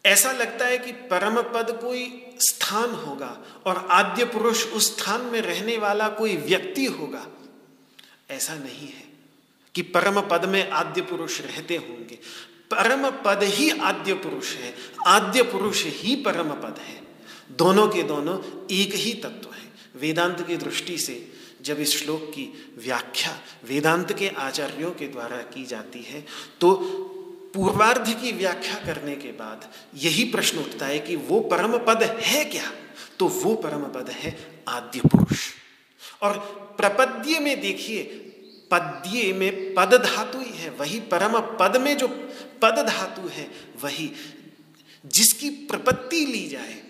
ऐसा लगता है कि परम पद कोई स्थान होगा और आद्य पुरुष उस स्थान में रहने वाला कोई व्यक्ति होगा। ऐसा नहीं है कि परम पद में आद्य पुरुष रहते होंगे। परम पद ही आद्य पुरुष है, आद्य पुरुष ही परम पद है। दोनों के दोनों एक ही तत्व है। वेदांत की दृष्टि से जब इस श्लोक की व्याख्या वेदांत के आचार्यों के द्वारा की जाती है तो पूर्वार्ध की व्याख्या करने के बाद यही प्रश्न उठता है कि वो परम पद है क्या? तो वो परम पद है आद्य पुरुष। और प्रपद्य में देखिए, पद्य में पद धातु ही है, वही परम पद में जो पद धातु है, वही जिसकी प्रपत्ति ली जाए,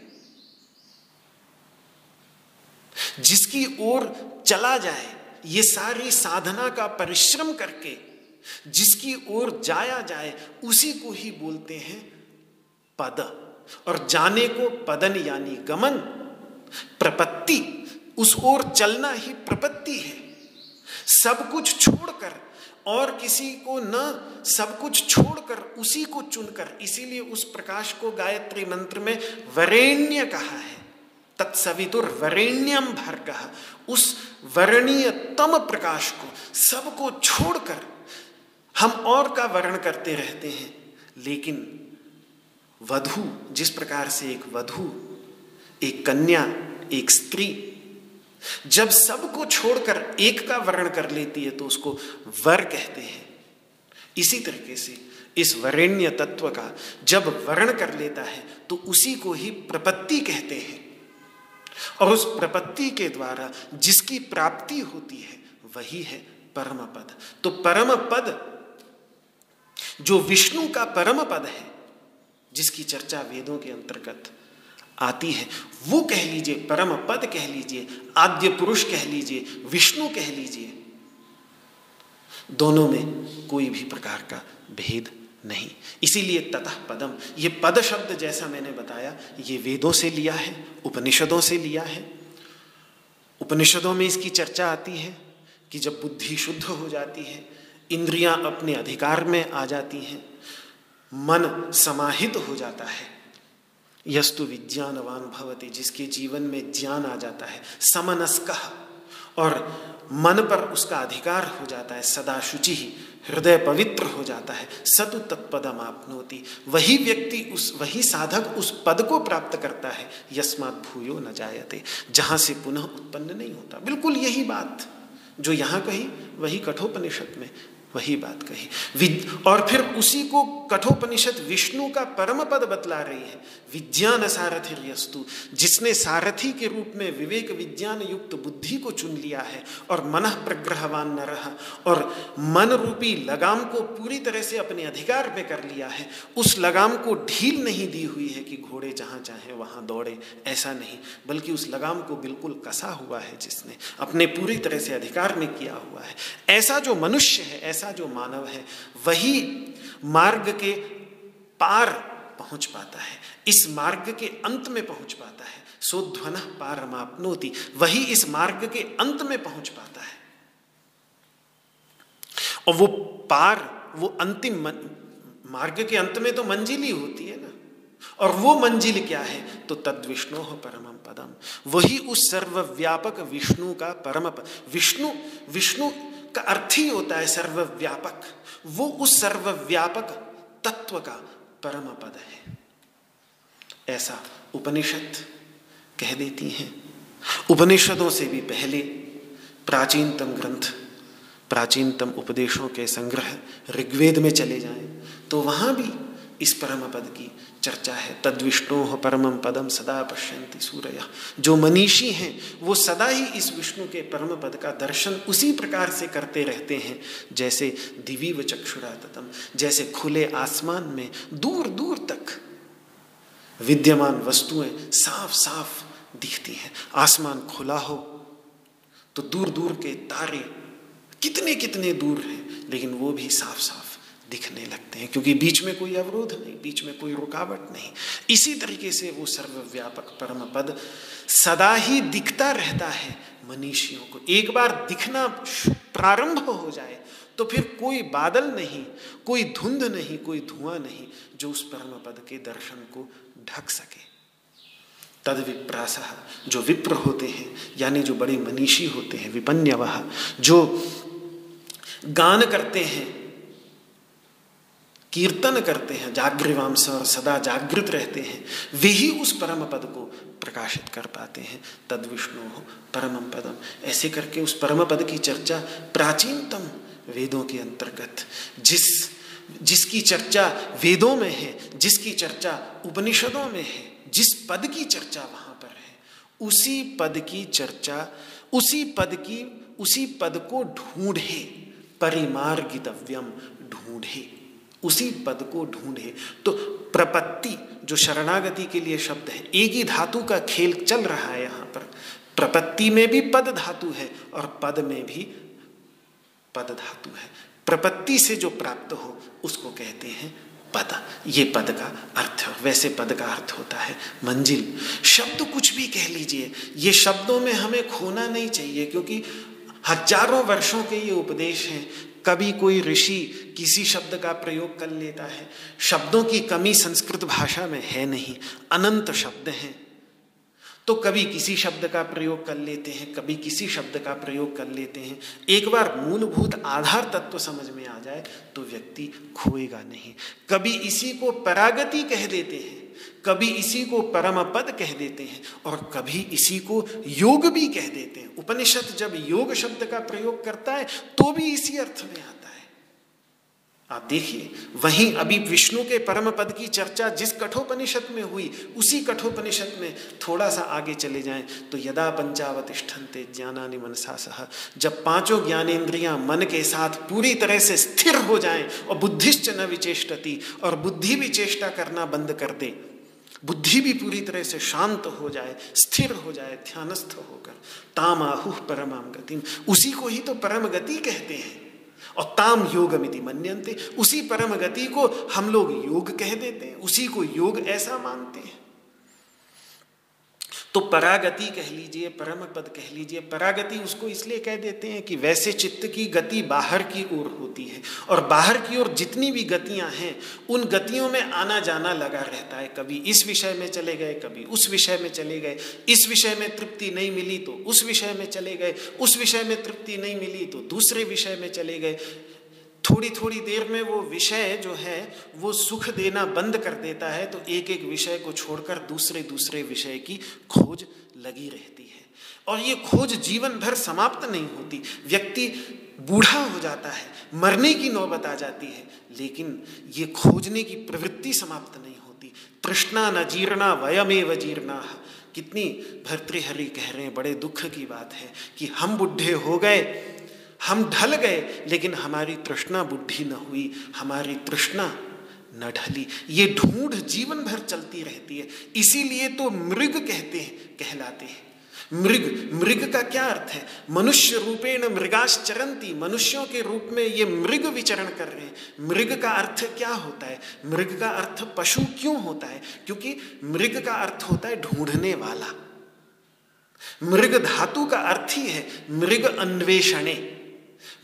जिसकी ओर चला जाए, ये सारी साधना का परिश्रम करके जिसकी ओर जाया जाए, उसी को ही बोलते हैं पद। और जाने को पदन यानी गमन, प्रपत्ति, उस ओर चलना ही प्रपत्ति है। सब कुछ छोड़कर और किसी को न, सब कुछ छोड़कर उसी को चुनकर, इसीलिए उस प्रकाश को गायत्री मंत्र में वरेण्य कहा है। तत्सवितुर वरेण्यम भर कहा उस वर्णीय तम प्रकाश को, सबको छोड़कर हम और का वर्ण करते रहते हैं, लेकिन वधु, जिस प्रकार से एक वधु, एक कन्या, एक स्त्री, जब सबको छोड़कर एक का वर्ण कर लेती है तो उसको वर कहते हैं। इसी तरीके से इस वरेण्य तत्व का जब वर्ण कर लेता है तो उसी को ही प्रपत्ति कहते हैं। और उस प्रपत्ति के द्वारा जिसकी प्राप्ति होती है, वही है परम पद तो परम पद जो विष्णु का परम पद है, जिसकी चर्चा वेदों के अंतर्गत आती है, वो कह लीजिए, परम पद कह लीजिए, आद्य पुरुष कह लीजिए, विष्णु कह लीजिए, दोनों में कोई भी प्रकार का भेद नहीं। इसीलिए ततः पदम, ये पद शब्द जैसा मैंने बताया, ये वेदों से लिया है, उपनिषदों से लिया है। उपनिषदों में इसकी चर्चा आती है कि जब बुद्धि शुद्ध हो जाती है इंद्रियाँ अपने अधिकार में आ जाती हैं। मन समाहित हो जाता है। यस्तु विज्ञानवान भवती, जिसके जीवन में ज्ञान आ जाता है, समनस्क, और मन पर उसका अधिकार हो जाता है सदा शुचि ही, हृदय पवित्र हो जाता है, सतु तत्पदम आपनोति। वही व्यक्ति उस, वही साधक उस पद को प्राप्त करता है, यस्मात भूयो न जायते, जहाँ से पुनः उत्पन्न नहीं होता। बिल्कुल यही बात, जो यहाँ कही, वही कठोपनिषद में वही बात कही। और फिर उसी को कठोपनिषद विष्णु का परम पद बतला रही है। विज्ञान सारथि यस्तु, जिसने सारथी के रूप में विवेक विज्ञान युक्त बुद्धि को चुन लिया है और मन प्रग्रहवान न रहा और मन रूपी लगाम को पूरी तरह से अपने अधिकार में कर लिया है। उस लगाम को ढील नहीं दी हुई है कि घोड़े जहाँ चाहे वहाँ दौड़े, ऐसा नहीं, बल्कि उस लगाम को बिल्कुल कसा हुआ है जिसने अपने पूरी तरह से अधिकार में किया हुआ है। ऐसा जो मनुष्य है, ऐसा ऐसा जो मानव है, वही मार्ग के पार पहुँच पाता है। इस मार्ग के अंत में पहुँच पाता है। सोध्वन पारमापनोति। वही इस मार्ग के अंत में पहुँच पाता है। और वो पार, वो अंतिम मार्ग के अंत में तो मंजिल ही होती है ना। और वो मंजिल क्या है? तो तद विष्णु परम पदम। वही उस सर्वव्यापक विष्णु का परम पद विष्णु विष्णु का अर्थ ही होता है सर्वव्यापक। वो उस सर्वव्यापक तत्व का परम पद है। ऐसा उपनिषद कह देती हैं। उपनिषदों से भी पहले प्राचीनतम ग्रंथ, प्राचीनतम उपदेशों के संग्रह ऋग्वेद में चले जाएँ तो वहाँ भी इस परम पद की चर्चा है। तद विष्णु परमम पदम सदा पश्यंति सूर्य। जो मनीषी हैं, वो सदा ही इस विष्णु के परम पद का दर्शन उसी प्रकार से करते रहते हैं। जैसे दिवी व चक्षुरा ततम जैसे खुले आसमान में दूर दूर तक विद्यमान वस्तुएँ साफ़ साफ़ दिखती हैं। आसमान खुला हो तो दूर दूर के तारे कितने कितने दूर हैं, लेकिन वो भी साफ़ साफ़ दिखने लगते हैं, क्योंकि बीच में कोई अवरोध नहीं, बीच में कोई रुकावट नहीं। इसी तरीके से वो सर्वव्यापक परम पद सदा ही दिखता रहता है मनीषियों को। एक बार दिखना प्रारंभ हो जाए तो फिर कोई बादल नहीं, कोई धुंध नहीं, कोई धुआँ नहीं जो उस परम पद के दर्शन को ढक सके। तद विप्रास, जो विप्र होते हैं, यानी जो बड़े मनीषी होते हैं विपन्यवह जो गान करते हैं कीर्तन करते हैं जागृवांश और सदा जागृत रहते हैं, वे ही उस परम पद को प्रकाशित कर पाते हैं। तद विष्णु परम पदम। ऐसे करके उस परम पद की चर्चा प्राचीनतम वेदों के अंतर्गत, जिस, जिसकी चर्चा वेदों में है, जिसकी चर्चा उपनिषदों में है, जिस पद की चर्चा वहाँ पर है, उसी पद की चर्चा, उसी पद की, उसी पद को ढूंढे, परिमार्गितव्यम ढूंढे। उसी पद को ढूंढे। तो प्रपत्ति, जो शरणागति के लिए शब्द है, एक ही धातु का खेल चल रहा है यहाँ पर। प्रपत्ति में भी पद धातु है और पद में भी पद धातु है। प्रपत्ति से जो प्राप्त हो, उसको कहते हैं पद। ये पद का अर्थ, वैसे पद का अर्थ होता है मंजिल। शब्द कुछ भी कह लीजिए, ये शब्दों में हमें खोना नहीं चाहिए, क्योंकि हज़ारों वर्षों के ये उपदेश हैं कभी कोई ऋषि किसी शब्द का प्रयोग कर लेता है। शब्दों की कमी संस्कृत भाषा में है नहीं, अनंत शब्द हैं। तो कभी किसी शब्द का प्रयोग कर लेते हैं, कभी किसी शब्द का प्रयोग कर लेते हैं। एक बार मूलभूत आधार तत्व समझ में आ जाए तो व्यक्ति खोएगा नहीं। कभी इसी को परागति कह देते हैं। कभी इसी को परम पद कह देते हैं और कभी इसी को योग भी कह देते हैं। उपनिषद जब योग शब्द का प्रयोग करता है तो भी इसी अर्थ में आता है। आप देखिए, वहीं अभी विष्णु के परम पद की चर्चा जिस कठोपनिषद में हुई, उसी कठोपनिषद में थोड़ा सा आगे चले जाएँ तो यदा पंचावतिष्ठन्ते ज्ञानानि मनसा सह। जब पाँचों ज्ञानेन्द्रियाँ मन के साथ पूरी तरह से स्थिर हो जाएँ और बुद्धिश्च न विचेष्टती और बुद्धि भी चेष्टा करना बंद कर दे बुद्धि भी पूरी तरह से शांत हो जाए, स्थिर हो जाए, ध्यानस्थ होकर। ताम आहु परमाम गति। उसी को ही तो परम गति कहते हैं। और ताम योगमिति मन्यंते उसी परम गति को हम लोग योग कह देते हैं। उसी को योग ऐसा मानते हैं। तो परागति कह लीजिए परम पद कह लीजिए, परागति उसको इसलिए कह देते हैं कि वैसे चित्त की गति बाहर की ओर होती है और बाहर की ओर जितनी भी गतियाँ हैं, उन गतियों में आना जाना लगा रहता है। कभी इस विषय में चले गए, कभी उस विषय में चले गए। इस विषय में तृप्ति नहीं मिली तो उस विषय में चले गए। उस विषय में तृप्ति नहीं मिली तो दूसरे विषय में चले गए। थोड़ी थोड़ी देर में वो विषय जो है, वो सुख देना बंद कर देता है तो एक एक विषय को छोड़कर दूसरे दूसरे विषय की खोज लगी रहती है। और ये खोज जीवन भर समाप्त नहीं होती। व्यक्ति बूढ़ा हो जाता है, मरने की नौबत आ जाती है, लेकिन ये खोजने की प्रवृत्ति समाप्त नहीं होती। तृष्णा न जीर्णा, वयमेव जीर्णा। कितनी भर्तृहरि कह रहे हैं, बड़े दुख की बात है कि हम बुढ़े हो गए हम ढल गए, लेकिन हमारी तृष्णा बुद्धि न हुई, हमारी तृष्णा न ढली। ये ढूंढ जीवन भर चलती रहती है। इसीलिए तो मृग कहते हैं, कहलाते हैं। मृग मृग का क्या अर्थ है? मनुष्य रूपेण मृगाश्चरंती, मनुष्यों के रूप में ये मृग विचरण कर रहे हैं। मृग का अर्थ क्या होता है? मृग का अर्थ पशु क्यों होता है? क्योंकि मृग का अर्थ होता है ढूँढने वाला। मृग धातु का अर्थ ही है, मृग अन्वेषणे।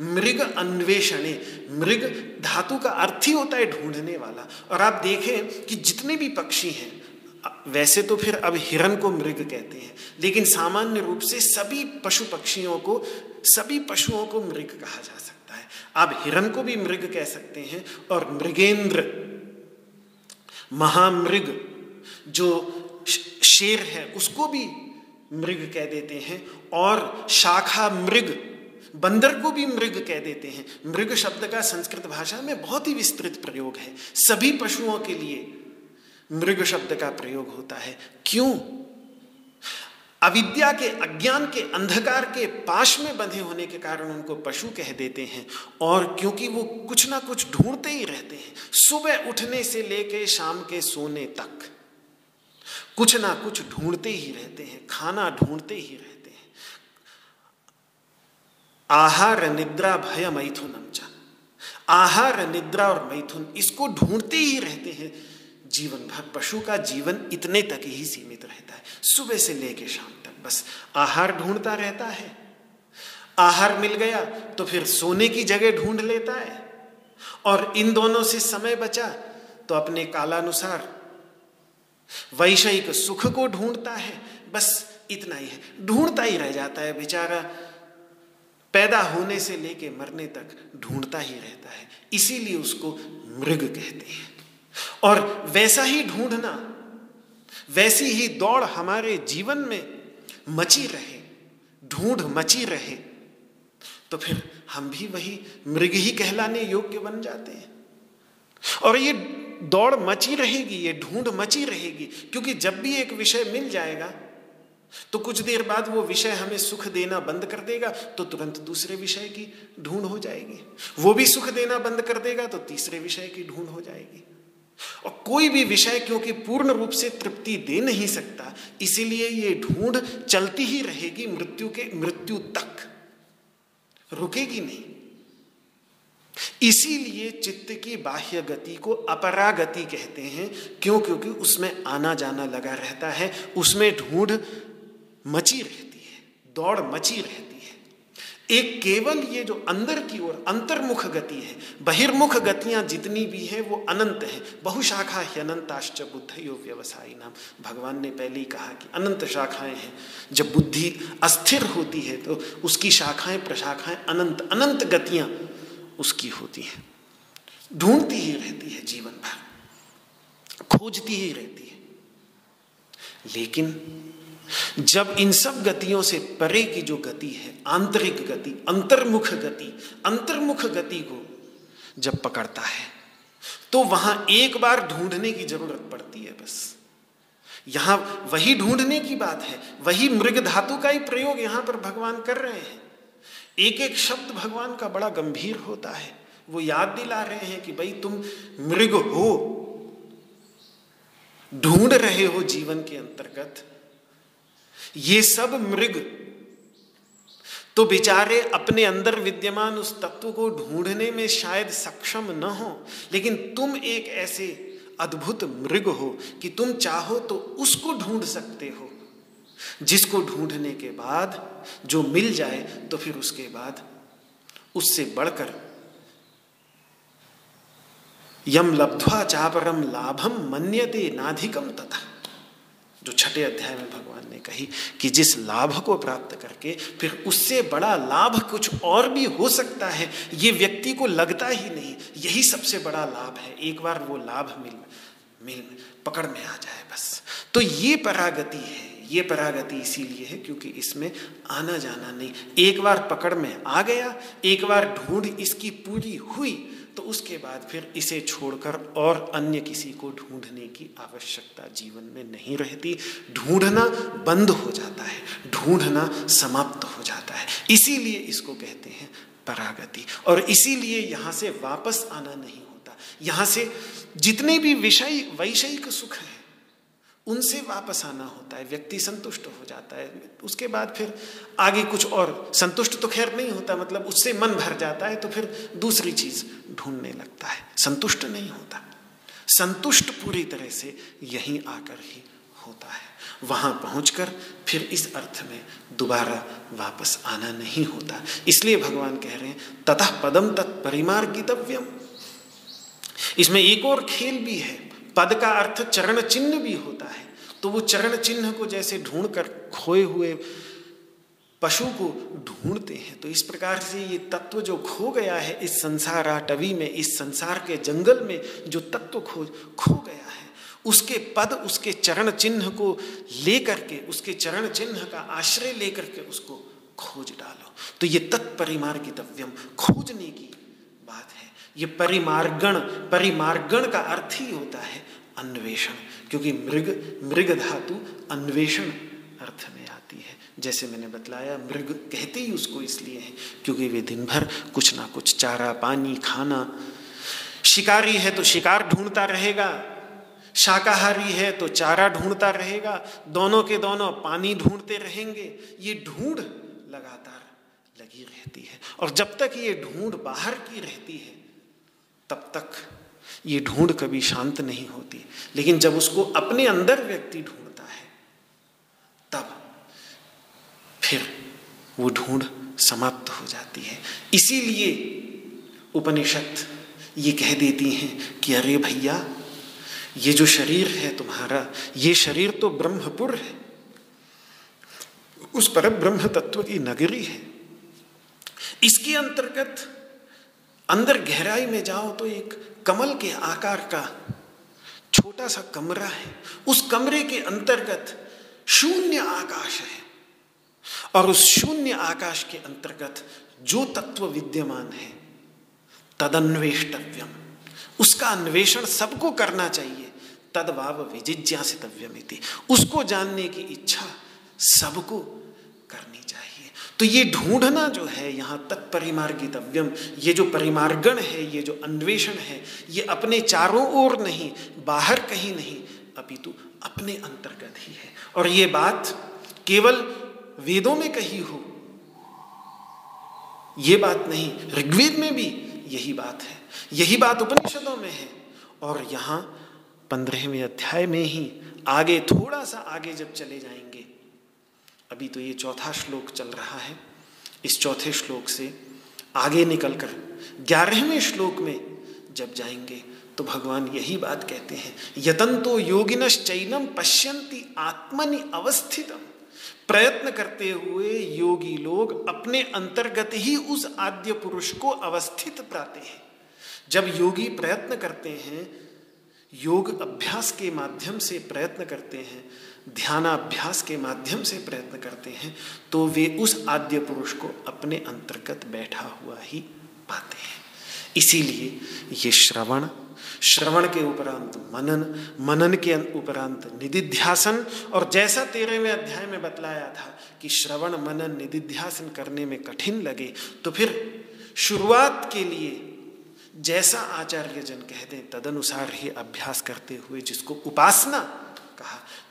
मृग अन्वेषणे, मृग धातु का अर्थ ही होता है ढूँढने वाला। और आप देखें कि जितने भी पक्षी हैं, वैसे तो फिर अब हिरण को मृग कहते हैं, लेकिन सामान्य रूप से सभी पशु पक्षियों को, सभी पशुओं को मृग कहा जा सकता है। आप हिरण को भी मृग कह सकते हैं, और मृगेंद्र, महामृग, जो शेर है, उसको भी मृग कह देते हैं, और शाखा मृग बंदर को भी मृग कह देते हैं। मृग शब्द का संस्कृत भाषा में बहुत ही विस्तृत प्रयोग है। सभी पशुओं के लिए मृग शब्द का प्रयोग होता है। क्यों? अविद्या के, अज्ञान के, अंधकार के पाश में बंधे होने के कारण उनको पशु कह देते हैं। और क्योंकि वो कुछ ना कुछ ढूंढते ही रहते हैं, सुबह उठने से लेके शाम के सोने तक कुछ ना कुछ ढूंढते ही रहते हैं, खाना ढूंढते ही रहते आहार निद्रा भय मैथुन चा आहार निद्रा और मैथुन इसको ढूंढते ही रहते हैं। जीवन भर पशु का जीवन इतने तक ही सीमित रहता है। सुबह से लेके शाम तक बस आहार ढूंढता रहता है। आहार मिल गया तो फिर सोने की जगह ढूंढ लेता है। और इन दोनों से समय बचा तो अपने कालानुसार वैषयिक सुख को ढूंढता है। बस इतना ही है। ढूंढता ही रह जाता है बेचारा। पैदा होने से लेके मरने तक ढूंढता ही रहता है। इसीलिए उसको मृग कहते हैं। और वैसा ही ढूंढना, वैसी ही दौड़ हमारे जीवन में मची रहे, ढूंढ मची रहे तो फिर हम भी वही मृग ही कहलाने योग्य बन जाते हैं। और ये दौड़ मची रहेगी, ये ढूंढ मची रहेगी, क्योंकि जब भी एक विषय मिल जाएगा तो कुछ देर बाद वो विषय हमें सुख देना बंद कर देगा तो तुरंत दूसरे विषय की ढूंढ हो जाएगी। वो भी सुख देना बंद कर देगा तो तीसरे विषय की ढूंढ हो जाएगी। और कोई भी विषय क्योंकि पूर्ण रूप से तृप्ति दे नहीं सकता, इसीलिए ये ढूंढ चलती ही रहेगी मृत्यु के, मृत्यु तक। रुकेगी नहीं। इसीलिए चित्त की बाह्य गति को अपरागति कहते हैं, क्यों? क्योंकि उसमें आना जाना लगा रहता है, उसमें ढूंढ मची रहती है, दौड़ मची रहती है। एक केवल ये जो अंदर की ओर अंतर्मुख गति है, बहिर्मुख गतियाँ जितनी भी हैं, वो अनंत है। बहुशाखा ही अनंताश्च बुद्ध यो व्यवसायी नाम भगवान ने पहले ही कहा कि अनंत शाखाएँ हैं। जब बुद्धि अस्थिर होती है तो उसकी शाखाएँ, प्रशाखाएँ अनंत अनंत गतियाँ उसकी होती है। ढूंढती ही रहती है जीवन भर, खोजती ही रहती है। लेकिन जब इन सब गतियों से परे की जो गति है, आंतरिक गति, अंतर्मुख गति अंतर्मुख गति को जब पकड़ता है तो वहाँ एक बार ढूँढने की ज़रूरत पड़ती है बस। यहाँ वही ढूँढने की बात है, वही मृग धातु का ही प्रयोग यहाँ पर भगवान कर रहे हैं। एक एक शब्द भगवान का बड़ा गंभीर होता है। वो याद दिला रहे हैं कि भाई तुम मृग हो। ढूंढ रहे हो जीवन के अंतर्गत। ये सब मृग। तो बेचारे अपने अंदर विद्यमान उस तत्व को ढूँढने में शायद सक्षम न हो, लेकिन तुम एक ऐसे अद्भुत मृग हो कि तुम चाहो तो उसको ढूंढ सकते हो। जिसको ढूँढने के बाद जो मिल जाए तो फिर उसके बाद उससे बढ़कर यम लब्ध्वा चापरम लाभम मन्यते नाधिकम तथा। जो छठे अध्याय में भगवान ने कही कि जिस लाभ को प्राप्त करके फिर उससे बड़ा लाभ कुछ और भी हो सकता है, ये व्यक्ति को लगता ही नहीं। यही सबसे बड़ा लाभ है। एक बार वो लाभ मिल मिल, पकड़ में आ जाए बस। तो ये परागति है। ये परागति इसीलिए है क्योंकि इसमें आना जाना नहीं। एक बार पकड़ में आ गया, एक बार ढूंढ इसकी पूरी हुई तो उसके बाद फिर इसे छोड़कर और अन्य किसी को ढूँढने की आवश्यकता जीवन में नहीं रहती। ढूंढना बंद हो जाता है, ढूंढना समाप्त हो जाता है। इसीलिए इसको कहते हैं परागति। और इसीलिए यहाँ से वापस आना नहीं होता। यहाँ से जितने भी विषय, वैषयिक सुख हैं उनसे वापस आना होता है, व्यक्ति संतुष्ट हो जाता है। उसके बाद फिर आगे कुछ और, संतुष्ट तो खैर नहीं होता मतलब उससे मन भर जाता है तो फिर दूसरी चीज़ ढूँढने लगता है। संतुष्ट नहीं होता। संतुष्ट पूरी तरह से यहीं आकर ही होता है। वहाँ पहुंचकर फिर इस अर्थ में दोबारा वापस आना नहीं होता। इसलिए भगवान कह रहे हैं, ततः पदम तत्परिमार्गितव्यम इसमें एक और खेल भी है। पद का अर्थ चरण चिन्ह भी होता है। तो वो चरण चिन्ह को जैसे ढूंढ कर खोए हुए पशु को ढूंढते हैं। तो इस प्रकार से ये तत्व जो खो गया है इस संसार आटवी में, इस संसार के जंगल में जो तत्व खो खो गया है, उसके पद, उसके चरण चिन्ह को लेकर के, उसके चरण चिन्ह का आश्रय लेकर के उसको खोज डालो। तो ये तत्परिमार्गितव्यम, खोजने ये परिमार्गण परिमार्गण का अर्थ ही होता है अन्वेषण, क्योंकि मृग मृग धातु अन्वेषण अर्थ में आती है। जैसे मैंने बतलाया, मृग कहते ही उसको इसलिए है, क्योंकि वे दिन भर कुछ ना कुछ चारा, पानी, खाना, शिकारी है तो शिकार ढूंढता रहेगा, शाकाहारी है तो चारा ढूंढता रहेगा, दोनों के दोनों पानी ढूंढते रहेंगे, ये ढूंढ लगातार लगी रहती है। और जब तक ये ढूंढ बाहर की रहती है तब तक ये ढूंढ कभी शांत नहीं होती। लेकिन जब उसको अपने अंदर व्यक्ति ढूंढता है, तब फिर वो ढूंढ समाप्त हो जाती है। इसीलिए उपनिषद ये कह देती हैं कि अरे भैया, ये जो शरीर है तुम्हारा, ये शरीर तो ब्रह्मपुर है। उस पर ब्रह्म तत्व की नगरी है। इसके अंतर्गत अंदर गहराई में जाओ तो एक कमल के आकार का छोटा सा कमरा है। उस कमरे के अंतर्गत शून्य आकाश है। और उस शून्य आकाश के अंतर्गत जो तत्व विद्यमान है, तदन्वेष्टव्यम। उसका अन्वेषण सबको करना चाहिए, तदभाव विजिज्ञासितव्यमिति उसको जानने की इच्छा सबको करनी चाहिए। तो ये ढूंढना जो है, यहाँ तत्परिमार्गितव्यम ये जो परिमार्गण है, ये जो अन्वेषण है, ये अपने चारों ओर नहीं, बाहर कहीं नहीं, अपितु अपने अंतर्गत ही है। और ये बात केवल वेदों में कही हो, ये बात नहीं, ऋग्वेद में भी यही बात है, यही बात उपनिषदों में है। और यहाँ पंद्रहवें अध्याय में ही आगे, थोड़ा सा आगे जब चले जाएँगे अभी तो ये चौथा श्लोक चल रहा है। इस चौथे श्लोक से आगे निकलकर ग्यारहवें श्लोक में जब जाएँगे तो भगवान यही बात कहते हैं यतंतो योगिनश चैनम पश्यंती आत्मनि अवस्थितम प्रयत्न करते हुए योगी लोग अपने अंतर्गत ही उस आद्य पुरुष को अवस्थित पाते हैं। जब योगी प्रयत्न करते हैं, योग अभ्यास के माध्यम से प्रयत्न करते हैं ध्यानाभ्यास के माध्यम से प्रयत्न करते हैं तो वे उस आद्य पुरुष को अपने अंतर्गत बैठा हुआ ही पाते हैं। इसीलिए ये श्रवण श्रवण के उपरांत मनन मनन के उपरांत निधिध्यासन, और जैसा तेरहवें अध्याय में बतलाया था कि श्रवण, मनन, निधिध्यासन करने में कठिन लगे तो फिर शुरुआत के लिए जैसा आचार्य जन कह दें तदनुसार ही अभ्यास करते हुए जिसको उपासना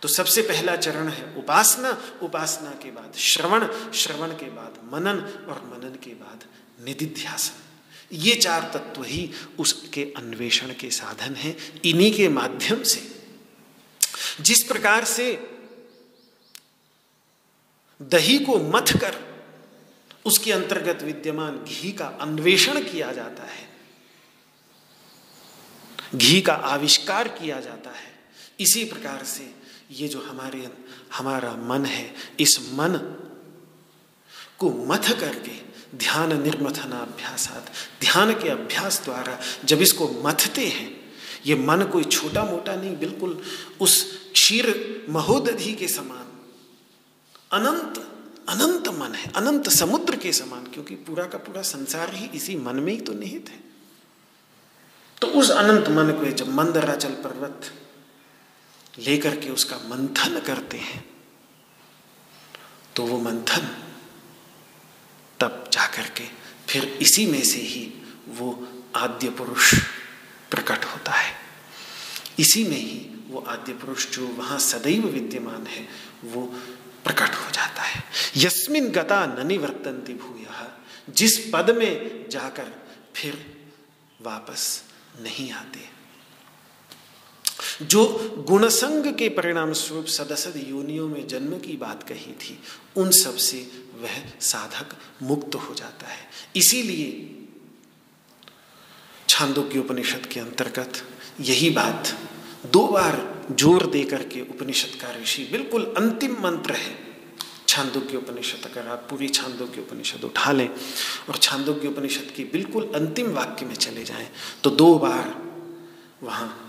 तो सबसे पहला चरण है उपासना। उपासना के बाद श्रवण श्रवण के बाद मनन और मनन के बाद निधिध्यासन। ये चार तत्व ही उसके अन्वेषण के साधन हैं। इन्हीं के माध्यम से जिस प्रकार से दही को मथ कर उसके अंतर्गत विद्यमान घी का अन्वेषण किया जाता है, घी का आविष्कार किया जाता है, इसी प्रकार से ये जो हमारे, हमारा मन है, इस मन को मथ करके ध्यान निर्मथना अभ्यासात ध्यान के अभ्यास द्वारा जब इसको मथते हैं, ये मन कोई छोटा मोटा नहीं, बिल्कुल उस क्षीर महोदधि के समान, अनंत अनंत मन है, अनंत समुद्र के समान, क्योंकि पूरा का पूरा संसार ही इसी मन में ही तो निहित है। तो उस अनंत मन को जब मंदराचल पर्वत लेकर के उसका मंथन करते हैं तो वो मंथन तब जाकर के फिर इसी में से ही वो आद्य पुरुष प्रकट होता है। इसी में ही वो आद्य पुरुष जो वहाँ सदैव विद्यमान है, वो प्रकट हो जाता है। यस्मिन गता न निवर्तंति भूय, जिस पद में जाकर फिर वापस नहीं आते। जो गुणसंग के परिणाम स्वरूप सदसद योनियों में जन्म की बात कही थी, उन सबसे वह साधक मुक्त हो जाता है। इसीलिए छांदोग्य उपनिषद के अंतर्गत यही बात दो बार ज़ोर दे करके उपनिषद का ऋषि बिल्कुल अंतिम मंत्र है। छांदोग्य उपनिषद अगर आप पूरी छांदोग्य उपनिषद उठा लें और छांदोग्य उपनिषद की बिल्कुल अंतिम वाक्य में चले जाएँ तो दो बार वहाँ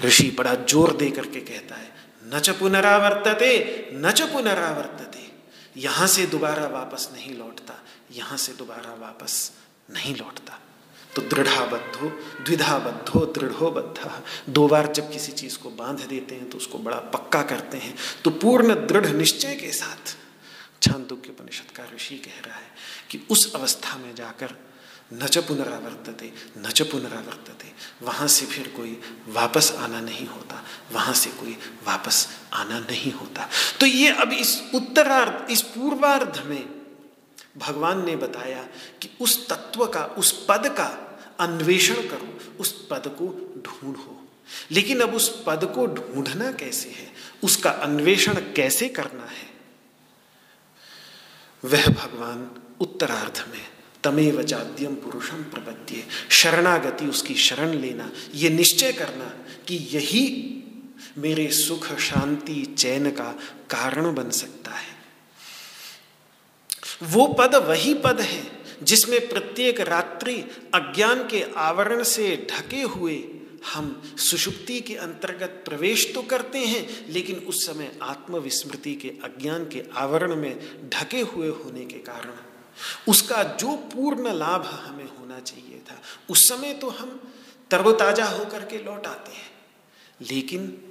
ऋषि बड़ा ज़ोर दे करके कहता है, न च पुनरावर्तते, न च पुनरावर्तते। यहाँ से दोबारा वापस नहीं लौटता, यहाँ से दोबारा वापस नहीं लौटता। तो दृढ़ाबद्धो द्विधाबद्धो दृढ़ो बद्ध दो बार जब किसी चीज़ को बाँध देते हैं तो उसको बड़ा पक्का करते हैं। तो पूर्ण दृढ़ निश्चय के साथ छांदोग्य उपनिषद का ऋषि कह रहा है कि उस अवस्था में जाकर न च पुनरावर्तते, न च पुनरावर्तते। वहाँ से फिर कोई वापस आना नहीं होता, वहाँ से कोई वापस आना नहीं होता। तो ये अब इस उत्तरार्ध, इस पूर्वार्ध में भगवान ने बताया कि उस तत्व का, उस पद का अन्वेषण करो, उस पद को ढूंढो। लेकिन अब उस पद को ढूंढना कैसे है? उसका अन्वेषण कैसे करना है? वह भगवान उत्तरार्ध में तमेव जाद्यम पुरुषम प्रपद्य। शरणागति उसकी शरण लेना, ये निश्चय करना कि यही मेरे सुख, शांति, चैन का कारण बन सकता है। वो पद वही पद है जिसमें प्रत्येक रात्रि अज्ञान के आवरण से ढके हुए हम सुषुप्ति के अंतर्गत प्रवेश तो करते हैं, लेकिन उस समय आत्मविस्मृति के अज्ञान के आवरण में ढके हुए होने के कारण उसका जो पूर्ण लाभ हमें होना चाहिए था, उस समय तो हम तरोताजा होकर के लौट आते हैं। लेकिन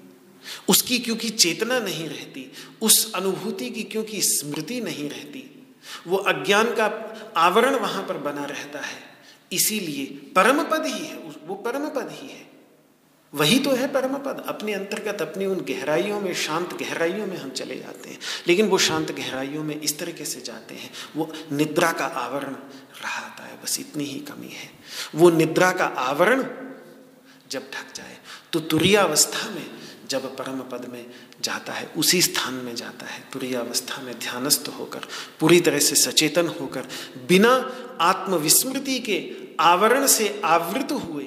उसकी क्योंकि चेतना नहीं रहती, उस अनुभूति की क्योंकि स्मृति नहीं रहती, वो अज्ञान का आवरण वहाँ पर बना रहता है। इसीलिए परम पद ही है, वो परम पद ही है। वही तो है परम पद। अपने अंतर्गत, अपनी उन गहराइयों में, शांत गहराइयों में हम चले जाते हैं। लेकिन वो शांत गहराइयों में इस तरीके से जाते हैं। वो निद्रा का आवरण रहाता है, बस इतनी ही कमी है। वो निद्रा का आवरण जब ढक जाए तो तुरियावस्था में जब परम पद में जाता है, उसी स्थान में जाता है। तुरियावस्था में ध्यानस्थ होकर, पूरी तरह से सचेतन होकर, बिना आत्मविस्मृति के आवरण से आवृत हुए,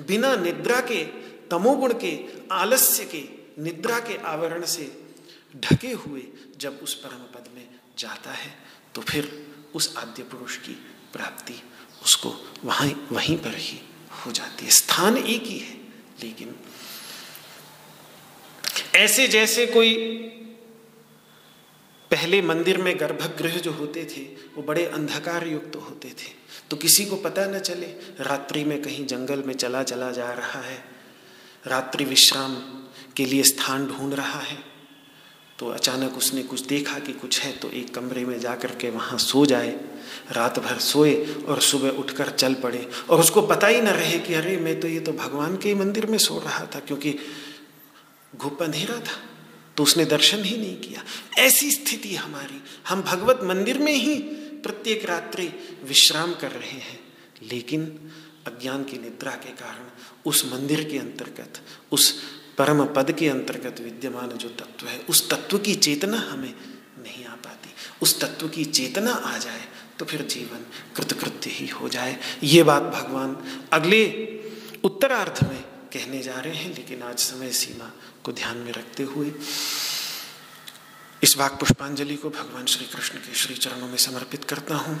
बिना निद्रा के तमोगुण के, आलस्य के, निद्रा के आवरण से ढके हुए जब उस परम पद में जाता है तो फिर उस आद्य पुरुष की प्राप्ति उसको वहीं वहीं पर ही हो जाती है। स्थान एक ही है, लेकिन ऐसे जैसे कोई पहले मंदिर में गर्भगृह जो होते थे, वो बड़े अंधकार युक्त तो होते थे तो किसी को पता न चले, रात्रि में कहीं जंगल में चला चला जा रहा है रात्रि विश्राम के लिए स्थान ढूंढ रहा है। तो अचानक उसने कुछ देखा कि कुछ है तो एक कमरे में जा कर के वहाँ सो जाए। रात भर सोए और सुबह उठकर चल पड़े। और उसको पता ही न रहे कि अरे, मैं तो ये तो भगवान के ही मंदिर में सो रहा था, क्योंकि घुप अंधेरा था तो उसने दर्शन ही नहीं किया। ऐसी स्थिति हमारी। हम भगवत मंदिर में ही प्रत्येक रात्रि विश्राम कर रहे हैं, लेकिन अज्ञान की निद्रा के कारण उस मंदिर के अंतर्गत, उस परम पद के अंतर्गत विद्यमान जो तत्व है, उस तत्व की चेतना हमें नहीं आ पाती। उस तत्व की चेतना आ जाए तो फिर जीवन कृतकृत्य ही हो जाए। ये बात भगवान अगले उत्तरार्ध में कहने जा रहे हैं, लेकिन आज समय सीमा को ध्यान में रखते हुए इस वाक पुष्पांजलि को भगवान श्री कृष्ण के श्री चरणों में समर्पित करता हूँ।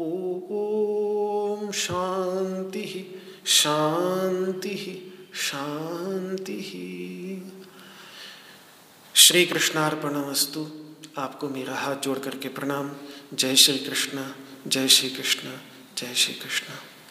ॐ शांति शांति शांति। श्री कृष्णार्पण वस्तु आपको मेरा हाथ जोड़ करके प्रणाम। जय श्री कृष्ण जय श्री कृष्ण जय श्री कृष्ण